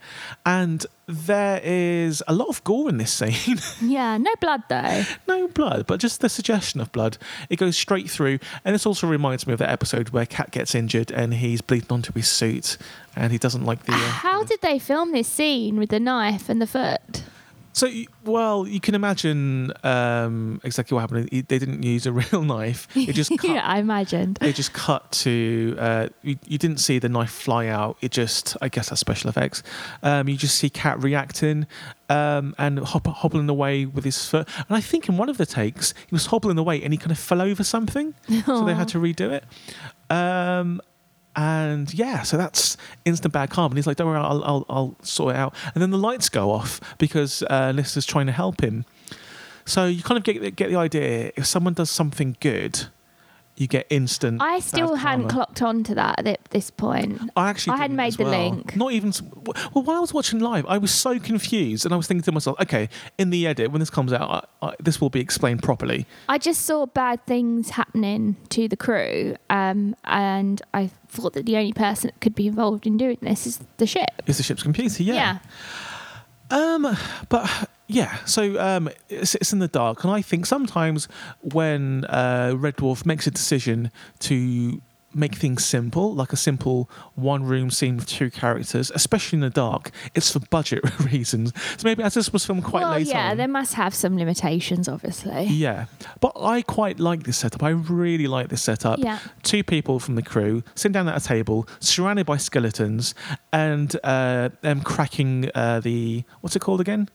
and there is a lot of gore in this scene. Yeah. No blood though. no blood, but just the suggestion of blood. It goes straight through, and this also reminds me of that episode where Cat gets injured and he's bleeding onto his suit, and he doesn't like the. Uh, How did they film this scene with the knife and the foot? So, well, you can imagine um, exactly what happened. They didn't use a real knife. It just cut. yeah, I imagined. They just cut to. Uh, you, you didn't see the knife fly out. It just, I guess, that's special effects. Um, you just see Cat reacting um, and hop, hobbling away with his foot. And I think in one of the takes, he was hobbling away and he kind of fell over something, so they had to redo it. Um, and yeah, so that's instant bad karma. And he's like, "Don't worry, I'll, I'll, I'll sort it out." And then the lights go off because uh, Lister's trying to help him. So you kind of get get the idea. If someone does something good, you get instant. I still hadn't karma. clocked on to that at this point. I actually I hadn't made as the link. Not even. Well, while I was watching live, I was so confused, and I was thinking to myself, "Okay, in the edit when this comes out, I, I, this will be explained properly." I just saw bad things happening to the crew, um, and I thought that the only person that could be involved in doing this is the ship. Is the ship's computer? Yeah. Um, but yeah, so um, in the dark, and I think sometimes when uh, Red Dwarf makes a decision to make things simple, like a simple one-room scene with two characters, especially in the dark, it's for budget reasons. So maybe as this was filmed quite well, late yeah, on, they must have some limitations, obviously. yeah, but I quite like this setup. I really like this setup. Yeah. Two people from the crew sitting down at a table, surrounded by skeletons, and uh, them cracking uh, the what's it called again?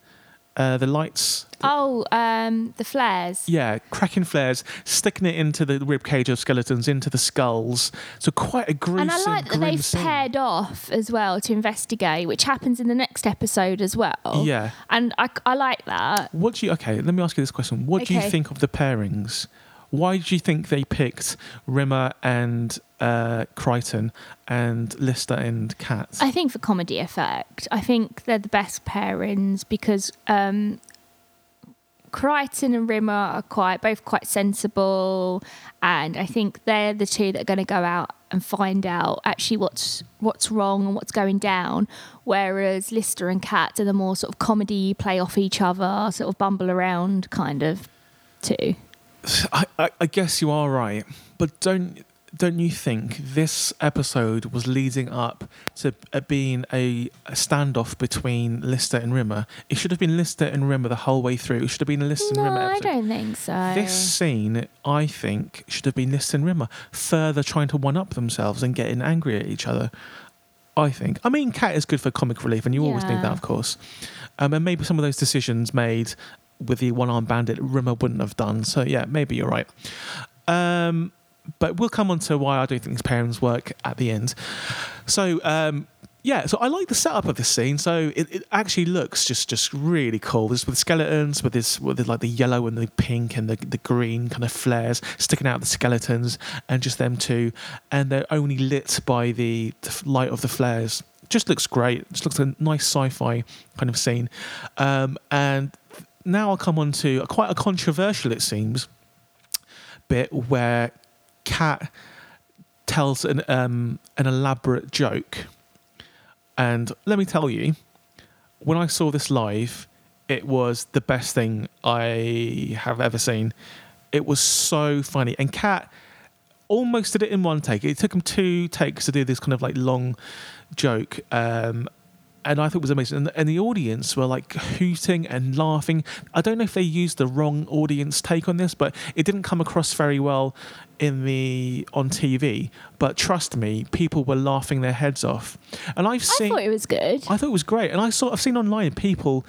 Uh, the lights. Oh, um, the flares. Yeah, cracking flares, sticking it into the rib cage of skeletons, into the skulls. So quite a gruesome. And I like that they've scene. paired off as well to investigate, which happens in the next episode as well. Yeah. And I, I like that. What do you? Okay, let me ask you this question. What do you Okay. think of the pairings Why do you think they picked Rimmer and uh, Kryten and Lister and Cat? I think for comedy effect, I think they're the best pairings because um, Kryten and Rimmer are quite both quite sensible, and I think they're the two that are going to go out and find out actually what's what's wrong and what's going down. Whereas Lister and Cat are the more sort of comedy, play off each other, sort of bumble around kind of two. I, I, I guess you are right, but don't don't you think this episode was leading up to uh, being a, a standoff between Lister and Rimmer? It should have been Lister and Rimmer the whole way through. It should have been a Lister No, and Rimmer I don't think so. This scene, I think, should have been Lister and Rimmer further trying to one up themselves and getting angry at each other. I think. I mean, Cat is good for comic relief, and you always need that, of course. Um, and maybe some of those decisions made with the one arm bandit, Rimmer wouldn't have done. So, yeah, maybe you're right. Um, but we'll come on to why I don't think pairings work at the end. So, um, yeah, so I like the setup of this scene. So it, it actually looks just just really cool. There's with skeletons, with this with like the yellow and the pink and the, the green kind of flares sticking out the skeletons, and just them two, and they're only lit by the, the light of the flares. Just looks great. Just looks a nice sci-fi kind of scene. Um, and now I'll come on to quite a controversial, it seems, bit where Cat tells an um, an elaborate joke. And let me tell you, when I saw this live, it was the best thing I have ever seen. It was so funny. And Cat almost did it in one take. It took him two takes to do this kind of like long joke. Um, and I thought it was amazing. And, and the audience were like hooting and laughing. I don't know if they used the wrong audience take on this, but it didn't come across very well in the on TV. But trust me, people were laughing their heads off. And I've seen. I thought it was good. I thought it was great, and I saw I've seen online people,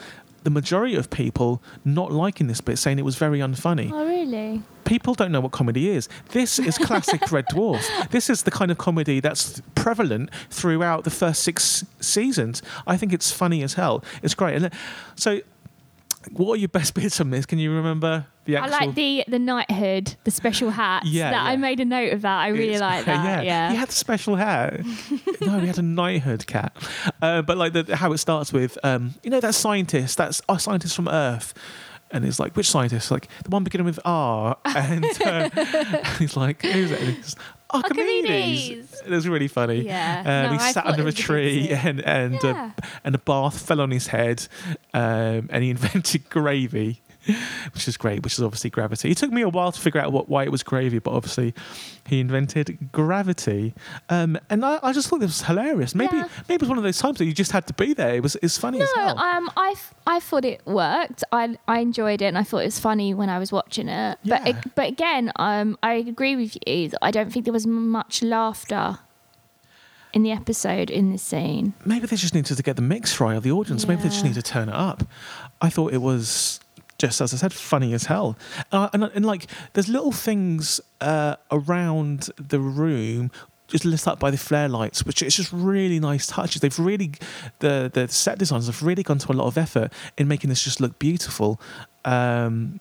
the majority of people not liking this bit, saying it was very unfunny. oh, really? People don't know what comedy is. This is classic Red Dwarf. This is the kind of comedy that's prevalent throughout the first six seasons. I think it's funny as hell. It's great. And uh, so, what are your best bits on this? Can you remember the actual? I like the the knighthood, the special hat. Yeah, that yeah. I made a note of that. I really It's like that. Yeah. yeah, He had the special hat. no, he had a knighthood cat. Uh, but like the, how it starts with, um, you know, that scientist, that's a scientist from Earth. And it's like, which scientist? Like the one beginning with R. And uh, he's like, who's it? Archimedes. Archimedes. It was really funny. Yeah. Um, No, he I sat under a was a good tree and and Yeah. uh, and a bath fell on his head, um, and he invented gravy, which is great. Which is obviously gravity. It took me a while to figure out what why it was gravy, but obviously he invented gravity. Um, and I, I just thought this was hilarious. Maybe Yeah. maybe it was one of those times that you just had to be there. It was it's funny as No, hell. um, I, f- I thought it worked. I I enjoyed it, and I thought it was funny when I was watching it. But Yeah. it, but again, um, I agree with you. I don't think there was much laughter in the episode in this scene. maybe they just needed to get the mix right of the audience. Maybe they just Yeah. need to turn it up. I thought it was just as I said, funny as hell. Uh, and, and like, there's little things uh, around the room. Just lit up by the flare lights, which is just really nice touches. They've really, the the set designers have really gone to a lot of effort in making this just look beautiful. Um,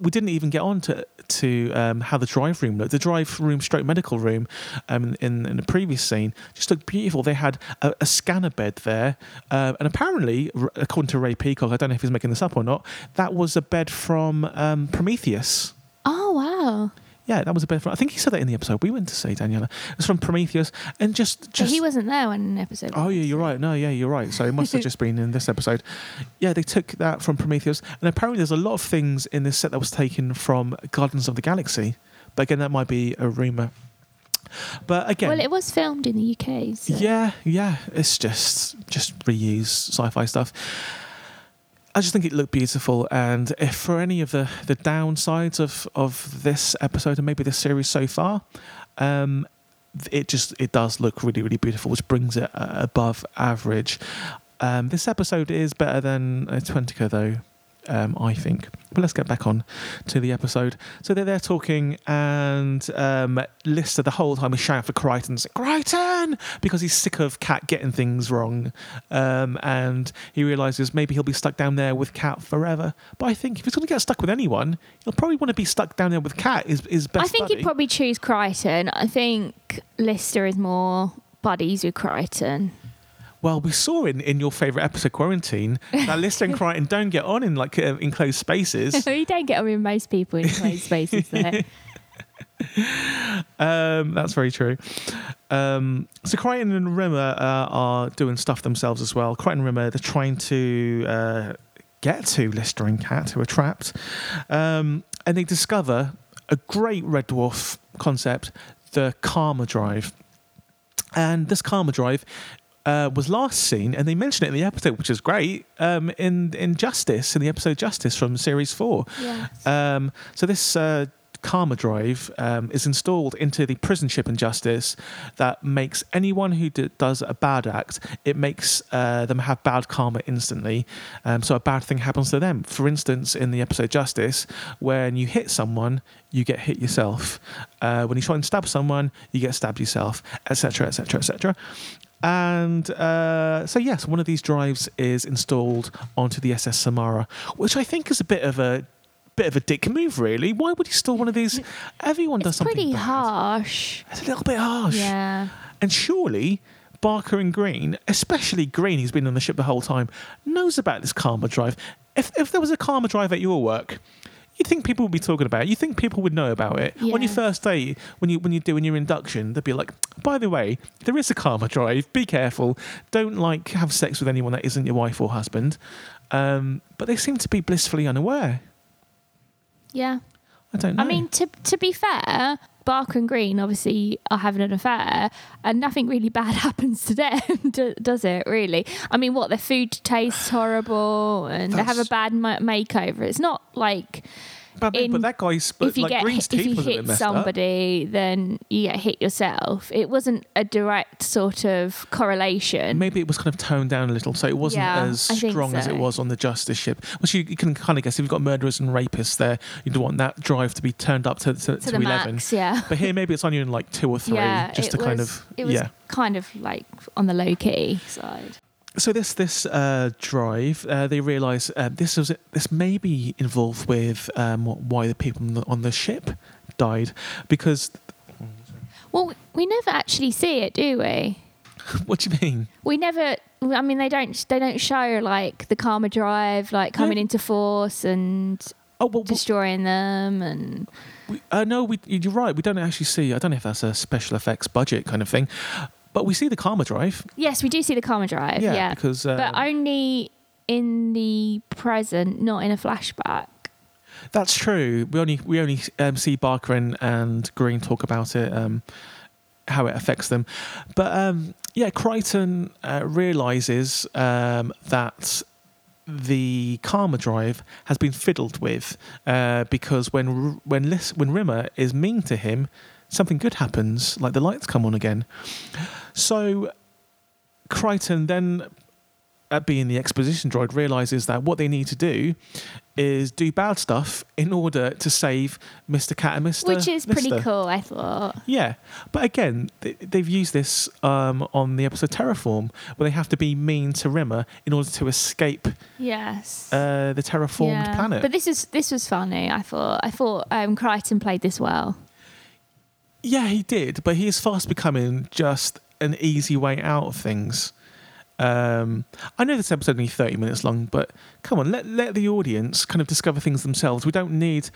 we didn't even get on to to um, how the drive room looked. The drive room, stroke medical room, um, in in the previous scene, just looked beautiful. They had a, a scanner bed there, uh, and apparently, according to Ray Peacock, I don't know if he's making this up or not, that was a bed from um, Prometheus. Oh wow! Yeah, that was a bit. from. I think he said that in the episode we went to see Daniela. It was from Prometheus, and just just. he wasn't there when an episode. Oh yeah, you're right. No, yeah, you're right. So it must have just been in this episode. Yeah, they took that from Prometheus, and apparently there's a lot of things in this set that was taken from Guardians of the Galaxy. But again, that might be a rumor. But again, Well, it was filmed in the UK. So. yeah, yeah, it's just just reuse sci-fi stuff. I just think it looked beautiful, and if for any of the the downsides of of this episode and maybe this series so far, um, it just it does look really really beautiful, which brings it uh, above average. Um, this episode is better than uh, Twentica though. Um, I think. But let's get back on to the episode. So they're there talking, and um, Lister the whole time is shouting for Kryten, Kryten! Because he's sick of Cat getting things wrong, um, and he realizes maybe he'll be stuck down there with Cat forever. But I think if he's going to get stuck with anyone, he'll probably want to be stuck down there with Cat. Is is best. I think buddy. he'd probably choose Kryten. I think Lister is more buddies with Kryten. Well, we saw in, in your favourite episode, Quarantine, that Lister and Kryten don't get on in like uh, enclosed spaces. you don't get on with most people in enclosed spaces there. Um, that's very true. Um, so Kryten and Rimmer uh, are doing stuff themselves as well. Kryten and Rimmer, they're trying to uh, get to Lister and Cat, who are trapped. Um, and they discover a great Red Dwarf concept, the Karma Drive. And this Karma Drive uh, was last seen, and they mention it in the episode, which is great, um, in, in Justice, in the episode Justice from Series 4. Yes. Um, so this uh, Karma Drive um, is installed into the prison ship in Justice that makes anyone who d- does a bad act, it makes uh, them have bad karma instantly. Um, so a bad thing happens to them. For instance, in the episode Justice, when you hit someone, you get hit yourself. Uh, when you try and stab someone, you get stabbed yourself, etc., etc., etc. And uh, so, yes, one of these drives is installed onto the SS Samsara, which I think is a bit of a bit of a dick move, really. Why would he steal one of these? Everyone does something. it's something pretty bad. harsh. It's a little bit harsh. Yeah. And surely Barker and Green, especially Green, who's been on the ship the whole time, knows about this karma drive. If if there was a karma drive at your work, you'd think people would be talking about it. You think people would know about it. On your first day, when you when you're doing your induction, they'd be like, by the way, there is a karma drive. Be careful. Don't like have sex with anyone that isn't your wife or husband. Um, but they seem to be blissfully unaware. Yeah. I don't know. I mean, to to be fair, Bark and Green obviously are having an affair, and nothing really bad happens to them, does it? Really? I mean, what their food tastes horrible, and they have a bad ma- makeover. It's not like but, in- but that guy's but if you like get Green's hit, if teeth you was hit messed up. somebody, then you get hit yourself. It wasn't a direct sort of correlation. Maybe it was kind of toned down a little, so it wasn't Yeah, as strong as it was on the Justice ship. Which you, you can kind of guess if you've got murderers and rapists there, you'd want that drive to be turned up to, to, to to the 11. max, yeah. But here, maybe it's only in like two or three, yeah, just to kind was- of it was yeah. kind of like on the low key side. So this this uh, drive, uh, they realise uh, this was this may be involved with um, why the people on the, on the ship died, because Well, we never actually see it, do we? what do you mean? We never. I mean, they don't. They don't show like the karma drive, like coming into force and Oh well, well destroying them, and we, uh, no, we, you're right. We don't actually see. I don't know if that's a special effects budget kind of thing, but we see the karma drive. yes, we do see the karma drive. Yeah, Yeah, because uh, but only in the present, not in a flashback. That's true. We only we only um, see Barker and, and Green talk about it, um, how it affects them. But um, yeah, Kryten uh, realizes um, that the karma drive has been fiddled with uh, because when when when Rimmer is mean to him, something good happens, like the lights come on again. So Kryten then. At being the exposition droid, realizes that what they need to do is do bad stuff in order to save Mr. Cat and Mr. Which is pretty cool, I thought. Yeah, but again, they, they've used this um, on the episode Terraform, where they have to be mean to Rimmer in order to escape Yes. uh, the terraformed Yeah. planet. But this is this was funny. I thought. I thought um, Kryten played this well. Yeah, he did, but he is fast becoming just an easy way out of things. Um, I know this episode only thirty minutes long, but come on, let let the audience kind of discover things themselves. We don't need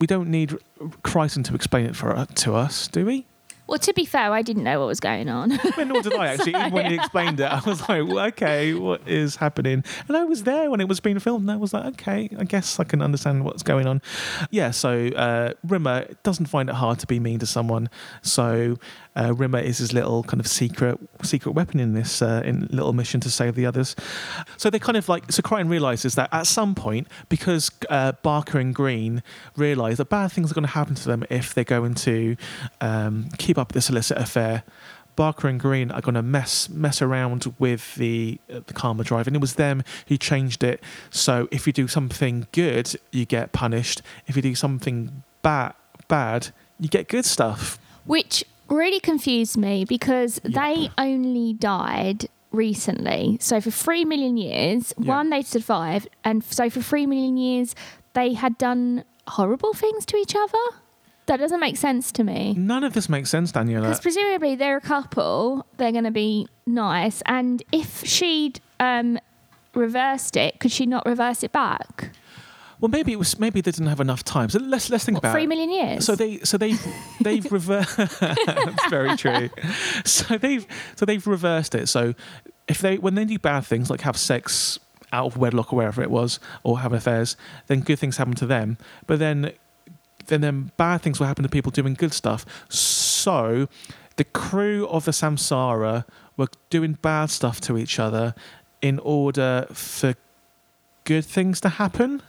we don't need Kryten to explain it for to us, do we? Well, to be fair, I didn't know what was going on. Well, nor did I actually. Even when he explained it, I was like, well, okay, what is happening? And I was there when it was being filmed, and I was like, okay, I guess I can understand what's going on. Yeah, so uh, Rimmer doesn't find it hard to be mean to someone. So uh, Rimmer is his little kind of secret secret weapon in this uh, in little mission to save the others. So they kind of like so Kryten realizes that at some point, because uh, Barker and Green realize that bad things are going to happen to them if they're going to um, keep up this illicit affair. Barker and Green are going to mess mess around with the uh, the karma drive, and it was them who changed it. So if you do something good, you get punished. If you do something bad, bad, you get good stuff. Which really confused me because they only died recently. So for three million years, Yeah. one they survived, and so for three million years they had done horrible things to each other. That doesn't make sense to me. None of this makes sense, Daniela. Because presumably they're a couple, they're going to be nice, and if she'd um, reversed it, could she not reverse it back? Well, maybe it was. Maybe they didn't have enough time. So let's let's think What, about three million years. So they so they they've reversed. That's very true. So they've so they've reversed it. So if they when they do bad things like have sex out of wedlock or wherever it was, or have affairs, then good things happen to them. But then then then bad things will happen to people doing good stuff. So the crew of the Samsara were doing bad stuff to each other in order for good things to happen.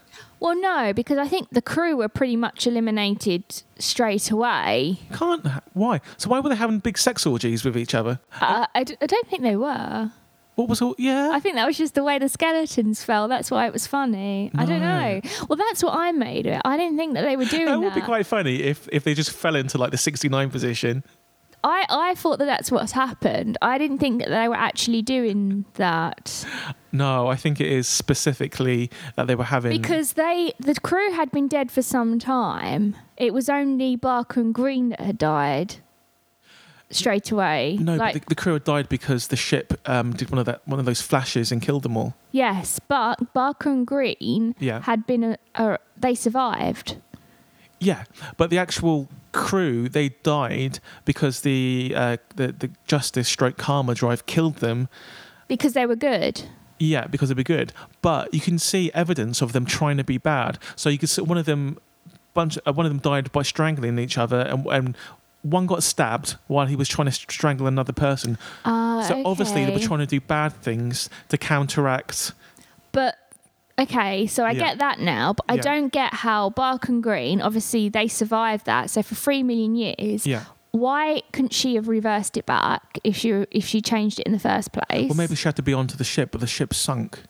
Well, no, because I think the crew were pretty much eliminated straight away. Can't why? So why were they having big sex orgies with each other? Uh, I, d- I don't think they were. What was all? Yeah, I think that was just the way the skeletons fell. That's why it was funny. I don't know. Well, that's what I made it. I didn't think that they were doing that that. would be quite funny if if they just fell into like the sixty nine position. I, I thought that that's what's happened. I didn't think that they were actually doing that No, I think it is specifically that they were having because they the crew had been dead for some time. It was only Barker and Green that had died straight away. no, like but the, the crew had died because the ship um, did one of that one of those flashes and killed them all. yes, but Barker and Green Yeah. had been a, a they survived. Yeah, but the actual crew they died because the uh, the the justice stroke karma drive killed them. Because they were good. Yeah, because they'd be good. But you can see evidence of them trying to be bad. So you can see one of them, bunch, uh, one of them died by strangling each other, and, and one got stabbed while he was trying to strangle another person. Uh, So obviously they were trying to do bad things to counteract. But okay, so I Yeah. get that now, but I Yeah. don't get how Bark and Green obviously they survived that. So for three million years, Yeah. why couldn't she have reversed it back if she if she changed it in the first place? Well, maybe she had to be onto the ship, but the ship sunk.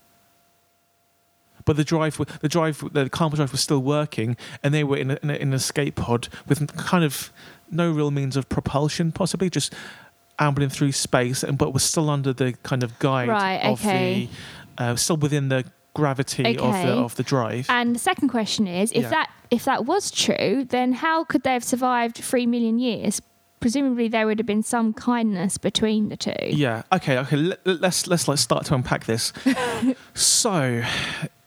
But the drive, the drive, the karma drive was still working, and they were in, a, in, a, in an escape pod with kind of no real means of propulsion, possibly just ambling through space, and but was still under the kind of guide Right, of okay. the, uh, still within the gravity of the of the drive. And the second question is, if Yeah. that if that was true, then how could they have survived three million years? Presumably, there would have been some kindness between the two. Yeah. Okay. Okay. Let, let's let's like start to unpack this. so,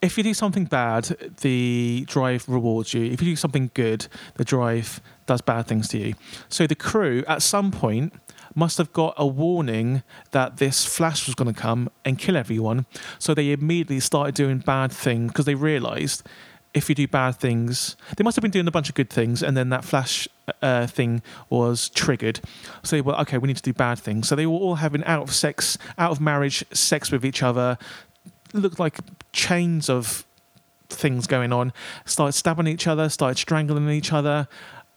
if you do something bad, the drive rewards you. If you do something good, the drive does bad things to you. So the crew at some point must have got a warning that this flash was going to come and kill everyone. So they immediately started doing bad things because they realised if you do bad things, they must have been doing a bunch of good things, and then that flash uh, thing was triggered. So they were okay. We need to do bad things. So they were all having out of sex, out of marriage, sex with each other. Looked like chains of things going on. Started stabbing each other. Started strangling each other.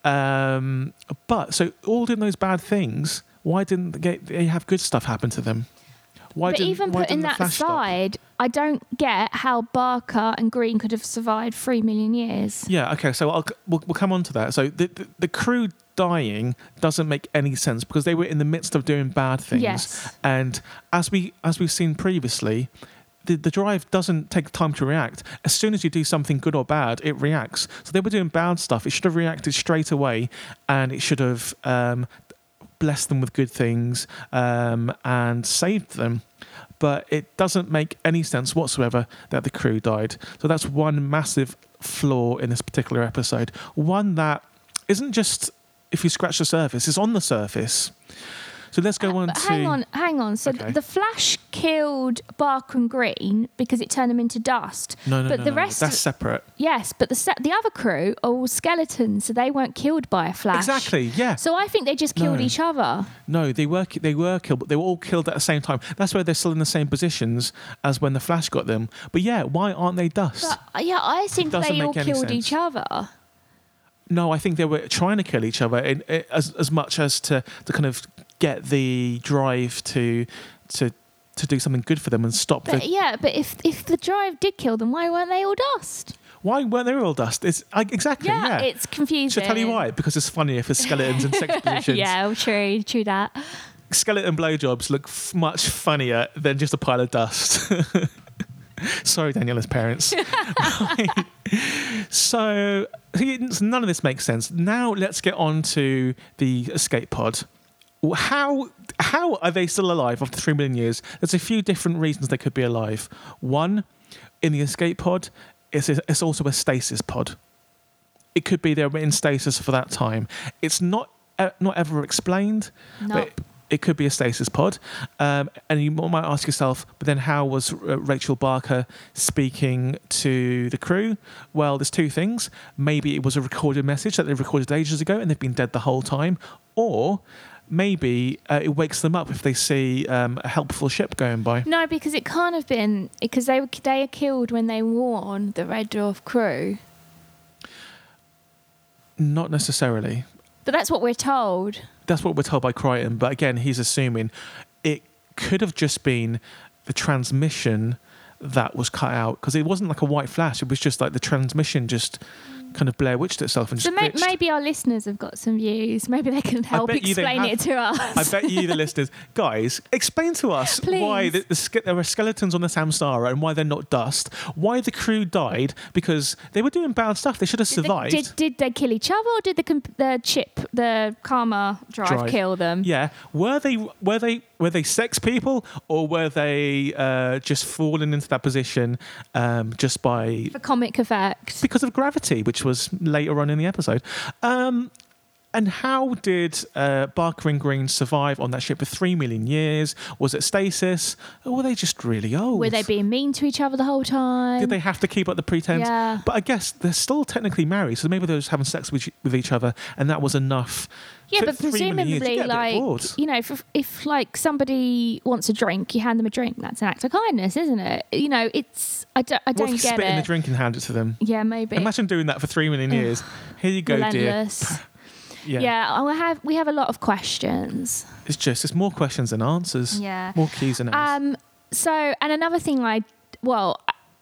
Um, but so all doing those bad things. Why didn't they, get, they have good stuff happen to them? Why but even putting that flash stop? aside, I don't get how Barker and Green could have survived three million years. Yeah. Okay. So I'll, we'll, we'll come on to that. So the, the the crew dying doesn't make any sense because they were in the midst of doing bad things. Yes. And as we as we've seen previously, the, the drive doesn't take time to react. As soon as you do something good or bad, it reacts. So they were doing bad stuff. It should have reacted straight away, and it should have um, blessed them with good things um, and saved them. But it doesn't make any sense whatsoever that the crew died. So that's one massive flaw in this particular episode. One that isn't just if you scratch the surface, it's on the surface. So let's go on to. hang on, hang on. So Okay. the Flash killed Barker and Green because it turned them into dust. No, no, but no, the no, rest that's of- separate. Yes, but the se- the other crew are all skeletons, so they weren't killed by a Flash. Exactly. Yeah. So I think they just killed No. each other. No, they were they were killed, but they were all killed at the same time. That's why they're still in the same positions as when the Flash got them. But yeah, why aren't they dust? But uh, yeah, I think they all killed sense. each other. no, I think they were trying to kill each other in, in, as as much as to to kind of get the drive to to to do something good for them and stop But the. yeah, but if if the drive did kill them, why weren't they all dust? Why weren't they all dust? It's I, exactly Yeah, yeah. it's confusing. Should I tell you why? Because it's funnier for skeletons in sex positions. yeah, true, true that. Skeleton blowjobs look f- much funnier than just a pile of dust. Sorry, Daniela's parents. so none of this makes sense. Now let's get on to the escape pod. How how are they still alive after three million years? There's a few different reasons they could be alive. One, in the escape pod, it's, it's also a stasis pod. It could be they're in stasis for that time. It's not uh, not ever explained, Nope. but it could be a stasis pod. Um, and you might ask yourself, but then how was uh, Rachel Barker speaking to the crew? Well, there's two things. Maybe it was a recorded message that they recorded ages ago and they've been dead the whole time, or maybe uh, it wakes them up if they see um, a helpful ship going by. No, because it can't have been because they were they are killed when they warn the Red Dwarf crew. Not necessarily. But that's what we're told. That's what we're told by Kryten. But again, he's assuming it could have just been the transmission that was cut out because it wasn't like a white flash. It was just like the transmission just kind of Blair Witched itself and So may- maybe our listeners have got some views. Maybe they can help bet you they explain have. it to us. I bet you, the listeners, guys, explain to us why the, the, there are skeletons on the Samsara and why they're not dust. Why the crew died because they were doing bad stuff. They should have Did they- survived. Did, did they kill each other, or did the comp- the chip, the karma drive, Drive. kill them? Yeah, were they were they were they sex people or were they uh, just falling into that position um, just by For comic effect. because of gravity, which was later on in the episode? Um, and how did uh, Barker and Green survive on that ship for three million years? Was it stasis, or were they just really old? Were they being mean to each other the whole time? Did they have to keep up the pretense? Yeah. But I guess they're still technically married, so maybe they were just having sex with, with each other, and that was enough. Yeah, but three million years. Presumably, get a bit like you know, if, if like somebody wants a drink, you hand them a drink. That's an act of kindness, isn't it? You know, it's I don't I What don't if you get spit it. in the drink and hand it to them? Yeah, maybe. Imagine doing that for three million years. Here you go, dear. Yeah. Yeah, I have we have a lot of questions. It's just it's more questions than answers. Yeah. More keys and O's. Um. So, and another thing, I well,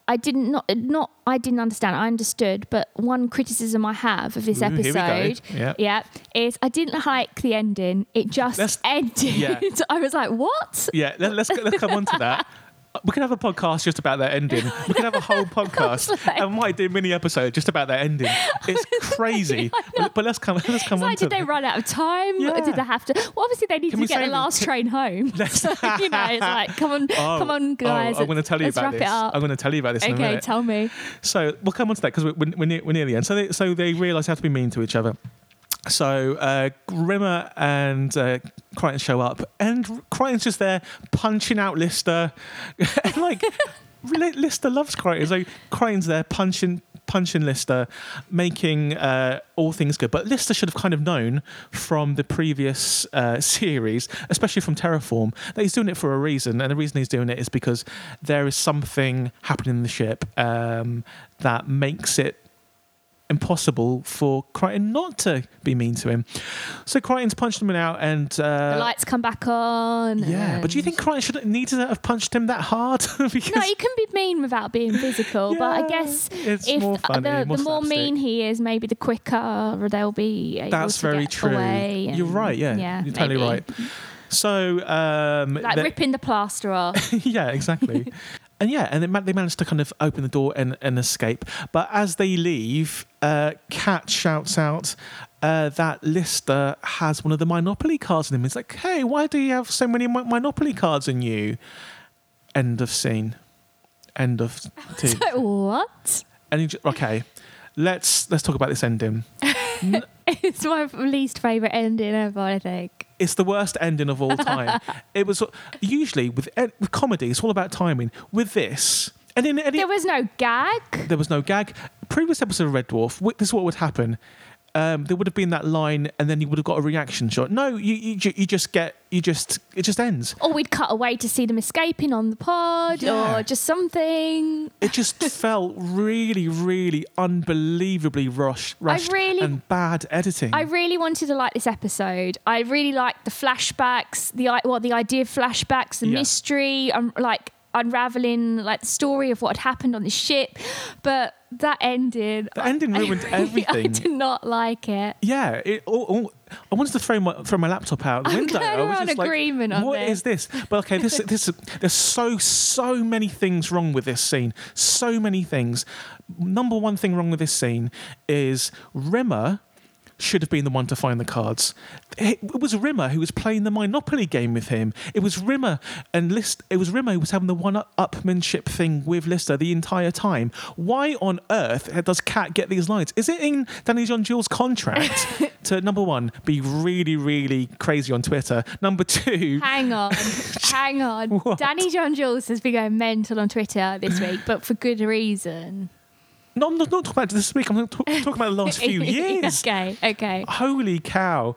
I- didn't not not I didn't understand. I understood, but one criticism I have of this Ooh, here we go. episode, Yeah. yeah, is I didn't like the ending. It just Let's- ended. yeah. I was like, what? yeah, let, let's let's come on to that. We could have a podcast just about that ending. We could have a whole podcast like- and might do a mini episode just about that ending. It's crazy. but, but let's come let's come It's on like, did they run out of time? Yeah. Did they have to? Well, obviously they need Can to get the last train home. so, you know, it's like, come on, Oh, come on, guys. Oh, I'm going to tell you about this. I'm going to tell you about this in a okay, tell me. So we'll come on to that because we're, we're, near, we're near the end. So they, so they realise how to be mean to each other. So uh, Grimmer and uh, Kryten show up, and Kryten's just there punching out Lister. like Li- Lister loves Kryten, so Kryten's there punching punching Lister, making uh, all things good. But Lister should have kind of known from the previous uh, series, especially from Terraform, that he's doing it for a reason, and the reason he's doing it is because there is something happening in the ship um, that makes it impossible for Kryten not to be mean to him. So Kryten's punched him out, and uh, The lights come back on. yeah. But do you think Kryten should need to have punched him that hard? because No, you can be mean without being physical, but I guess it's if more funny, the, more the more mean he is, maybe the quicker they'll be that's very true. You're right. Yeah, yeah, you're totally maybe. right. So um, Like ripping the plaster off. yeah, exactly. and yeah, and they, ma- they managed to kind of open the door and, and escape. But as they leave, uh, Cat shouts out uh, that Lister has one of the Monopoly cards in him. It's like, hey, why do you have so many Monopoly cards in you? End of scene. End of two. what? and you okay, let's let's talk about this ending. It's my least favourite ending ever, I think. It's the worst ending of all time. it was usually with with comedy, it's all about timing. With this, and in any, There was no gag. there was no gag. Previous episode of Red Dwarf, this is what would happen. Um, there would have been that line, and then you would have got a reaction shot. No, you you, you just get you just it just ends. Or we'd cut away to see them escaping on the pod Yeah. or just something. It just felt really, really unbelievably rush, rushed really- and bad editing. I really wanted to like this episode. I really liked the flashbacks, the well, the idea of flashbacks, the Yeah. mystery. I'm like, unraveling like the story of what had happened on the ship. But that ended. The ending ruined I everything. I did not like it. Yeah, it, all, all, I wanted to throw my throw my laptop out the I'm window. I was just like, agreement on What this." is this? But okay, this this there's so so many things wrong with this scene. So many things. Number one thing wrong with this scene is Rimmer should have been the one to find the cards. It, was Rimmer who was playing the Monopoly game with him. It was Rimmer and List. It was Rimmer who was having the one-upmanship thing with Lister the entire time. Why on earth does Cat get these lines? Is it in Danny John Jules' contract to number one be really really crazy on Twitter? Number two, Hang on, hang on. What? Danny John Jules has been going mental on Twitter this week, but for good reason. No, I'm not, not talking about this week. I'm talk- talking about the last few years. okay, okay. Holy cow.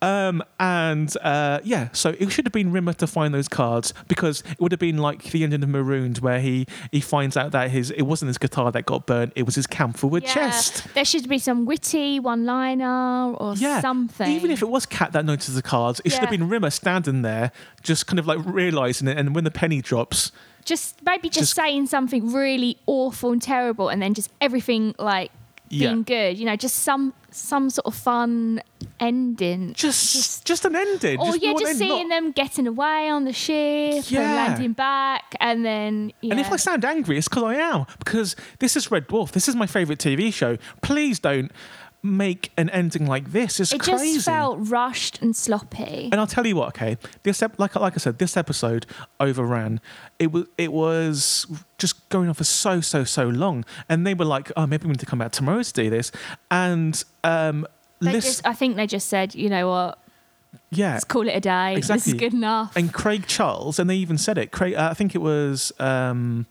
Um, and uh, yeah, so it should have been Rimmer to find those cards because it would have been like the ending of Marooned where he, he finds out that his it wasn't his guitar that got burnt, it was his camphor with Yeah, chest. There should be some witty one-liner or Yeah, something. Even if it was Cat that noticed the cards, it should have been Rimmer standing there, just kind of like realizing it. And when the penny drops, just maybe just, Just- saying something really awful and terrible, and then just everything like Yeah. being good. You know, just some some sort of fun ending. just just, an ending. or yeah, one just end, seeing not- them getting away on the ship Yeah. and landing back, and then yeah. And if I sound angry, it's because I am. Because this is Red Dwarf. This is my favourite TV show. Please don't make an ending like this. It's it crazy. just felt rushed and sloppy. And I'll tell you what, okay. This ep- like like I said, this episode overran. It was it was just going on for so so so long, and they were like, "Oh, maybe we need to come back tomorrow to do this." And um, list, just, I think they just said, you know what, yeah, let's call it a day. This is good enough. and Craig Charles, and they even said it. Craig, uh, I think it was. Um,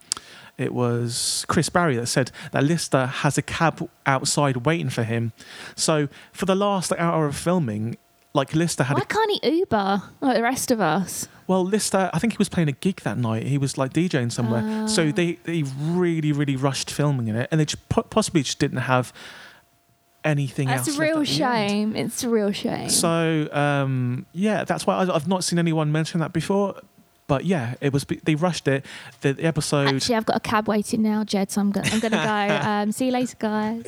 it was Chris Barrie that said that Lister has a cab outside waiting for him. So for the last like, hour of filming, like Lister had Why a can't he Uber like the rest of us? Well, Lister, I think he was playing a gig that night. He was like DJing somewhere. So Ah. they, they really, really rushed filming in it. And they just possibly just didn't have anything That's else. a real at the end. shame. It's a real shame. So, um, yeah, that's why I've not seen anyone mention that before. But yeah, it was. They rushed it. The, the episode. Actually, I've got a cab waiting now, Jed. So I'm going. I'm to go. Um, see you later, guys.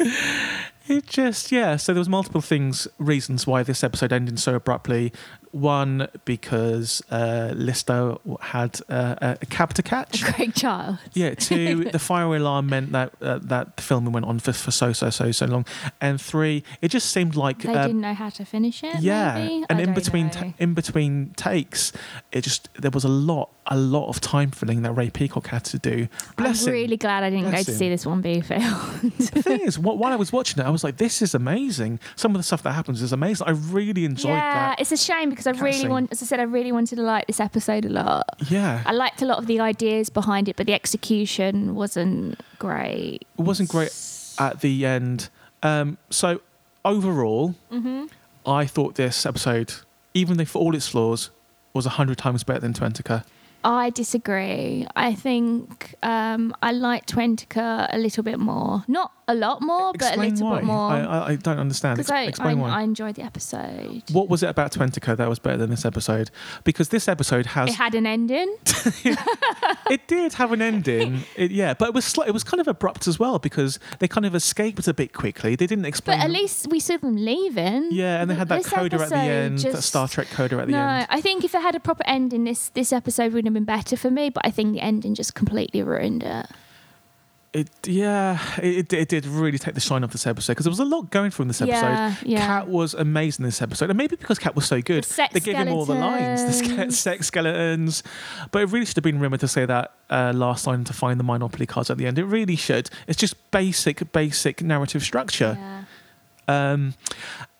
It just yeah. So there was multiple things, reasons why this episode ended so abruptly. One because uh, Lister had uh, a a cab to catch. Great child. Yeah. Two, the fire alarm meant that uh, that the filming went on for, for so so so so long. And three, it just seemed like They uh, didn't know how to finish it. yeah. maybe? And I in between ta- in between takes, it just there was a lot a lot of time filling that Ray Peacock had to do. Bless I'm him. really glad I didn't Bless go to him. see this one being filmed. the thing is, wh- while I was watching it, I was like, "This is amazing." Some of the stuff that happens is amazing. I really enjoyed yeah, that. it's a shame because I really want, as I said, I really wanted to like this episode a lot. Yeah, I liked a lot of the ideas behind it, but the execution wasn't great. it wasn't great at the end. Um, so overall, Mm-hmm. I thought this episode, even though for all its flaws, was a hundred times better than Twentica. I disagree. I think um, I like Twentica a little bit more. Not a lot more, but a little why. bit more. I, I, I don't understand. Ex- I, I, explain why. I enjoyed the episode. what was it about Twentica that was better than this episode? Because this episode has It had an ending. it did have an ending, it, yeah, but it was sli- it was kind of abrupt as well because they kind of escaped a bit quickly. They didn't explain. But at least we saw them leaving. yeah, and they had that This coda at the end, that Star Trek coda at the no, end. I think if it had a proper ending, this this episode would have been better for me. But I think the ending just completely ruined it. It, yeah, it, it did really take the shine off this episode because there was a lot going for in this episode. Yeah, yeah. Cat was amazing in this episode, and maybe because Cat was so good, The they gave him all the lines, the ske- sex skeletons. But it really should have been Rimmer to say that uh, last line to find the Monopoly cards at the end. It really should. It's just basic, basic narrative structure. Yeah. Um,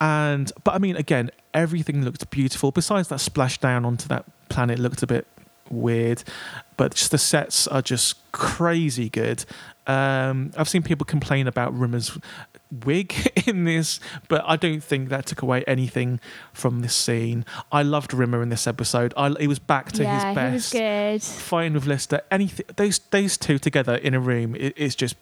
and but I mean, again, everything looked beautiful. Besides that splashdown onto that planet looked a bit weird, but just the sets are just crazy good. Um, I've seen people complain about Rimmer's wig in this, but I don't think that took away anything from this scene. I loved Rimmer in this episode. I, he was back to yeah, his best he was good. fighting with Lister. Anything those those two together in a room is just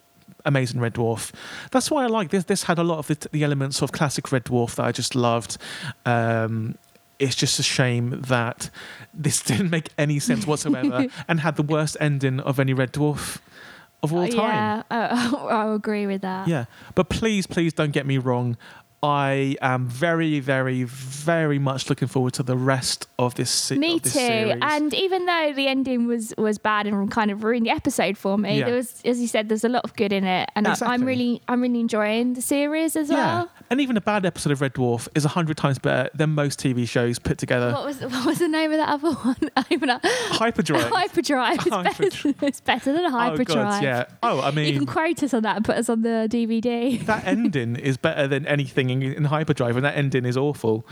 amazing. Red Dwarf. That's why I like this. This had a lot of the, the elements of classic Red Dwarf that I just loved. Um, it's just a shame that this didn't make any sense whatsoever and had the worst ending of any Red Dwarf of all uh, time. Yeah, I, I agree with that. Yeah, but please, please don't get me wrong. I am very, very, very much looking forward to the rest of this. Se- Me of this too. series. And even though the ending was was bad and kind of ruined the episode for me, Yeah. there was, as you said, there's a lot of good in it, and I, I'm really, I'm really enjoying the series as yeah, well. and even a bad episode of Red Dwarf is a hundred times better than most TV shows put together. What was what was the name of that other one? Hyper- Hyperdrive. Hyperdrive. It's, Hyperdrive. better, it's better than oh Hyperdrive. god, yeah. Oh, I mean, You can quote us on that and put us on the DVD. that ending is better than anything in, in Hyperdrive, and that ending is awful.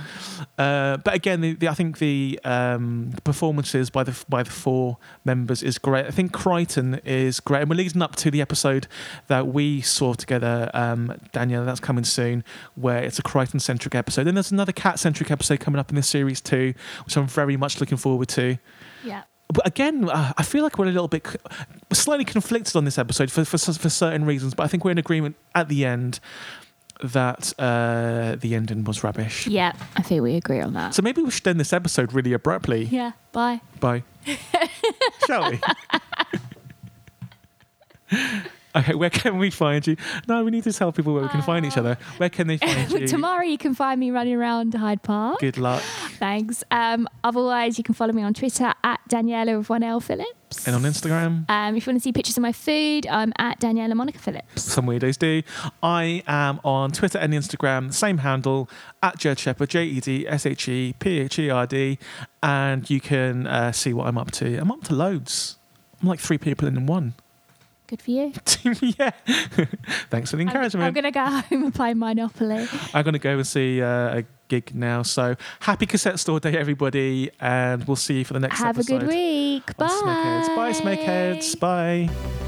Uh, but again, the, the, I think the um, performances by the by the four members is great. I think Kryten is great, and we're leading up to the episode that we saw together, um, Danielle. That's coming soon, where it's a Kryten centric episode, and there's another cat centric episode coming up in this series too, which I'm very much looking forward to. Yeah. But again, uh, I feel like we're a little bit slightly conflicted on this episode for, for for certain reasons, but I think we're in agreement at the end that uh, the ending was rubbish. Yeah, I think we agree on that. So maybe we should end this episode really abruptly. yeah, bye. Bye. Shall we? okay, where can we find you? No, we need to tell people where we can find each other. Where can they find you? Tomorrow you can find me running around Hyde Park. Good luck. Thanks. Um, otherwise, you can follow me on Twitter at Daniela of one L Phillips. And on Instagram, Um, if you want to see pictures of my food, I'm at Daniela Monica Phillips. some weirdos do. I am on Twitter and Instagram, same handle at Jed Shepherd, J E D S H E P H E R D, and you can uh, see what I'm up to. I'm up to loads. I'm like three people in one. Good for you. yeah. Thanks for the I'm, encouragement. I'm going to go home and play Monopoly. I'm going to go and see uh, a gig now. So happy cassette store day, everybody, and we'll see you for the next Have episode. Have a good week. Bye. Smegheads. Bye, Smegheads. Bye.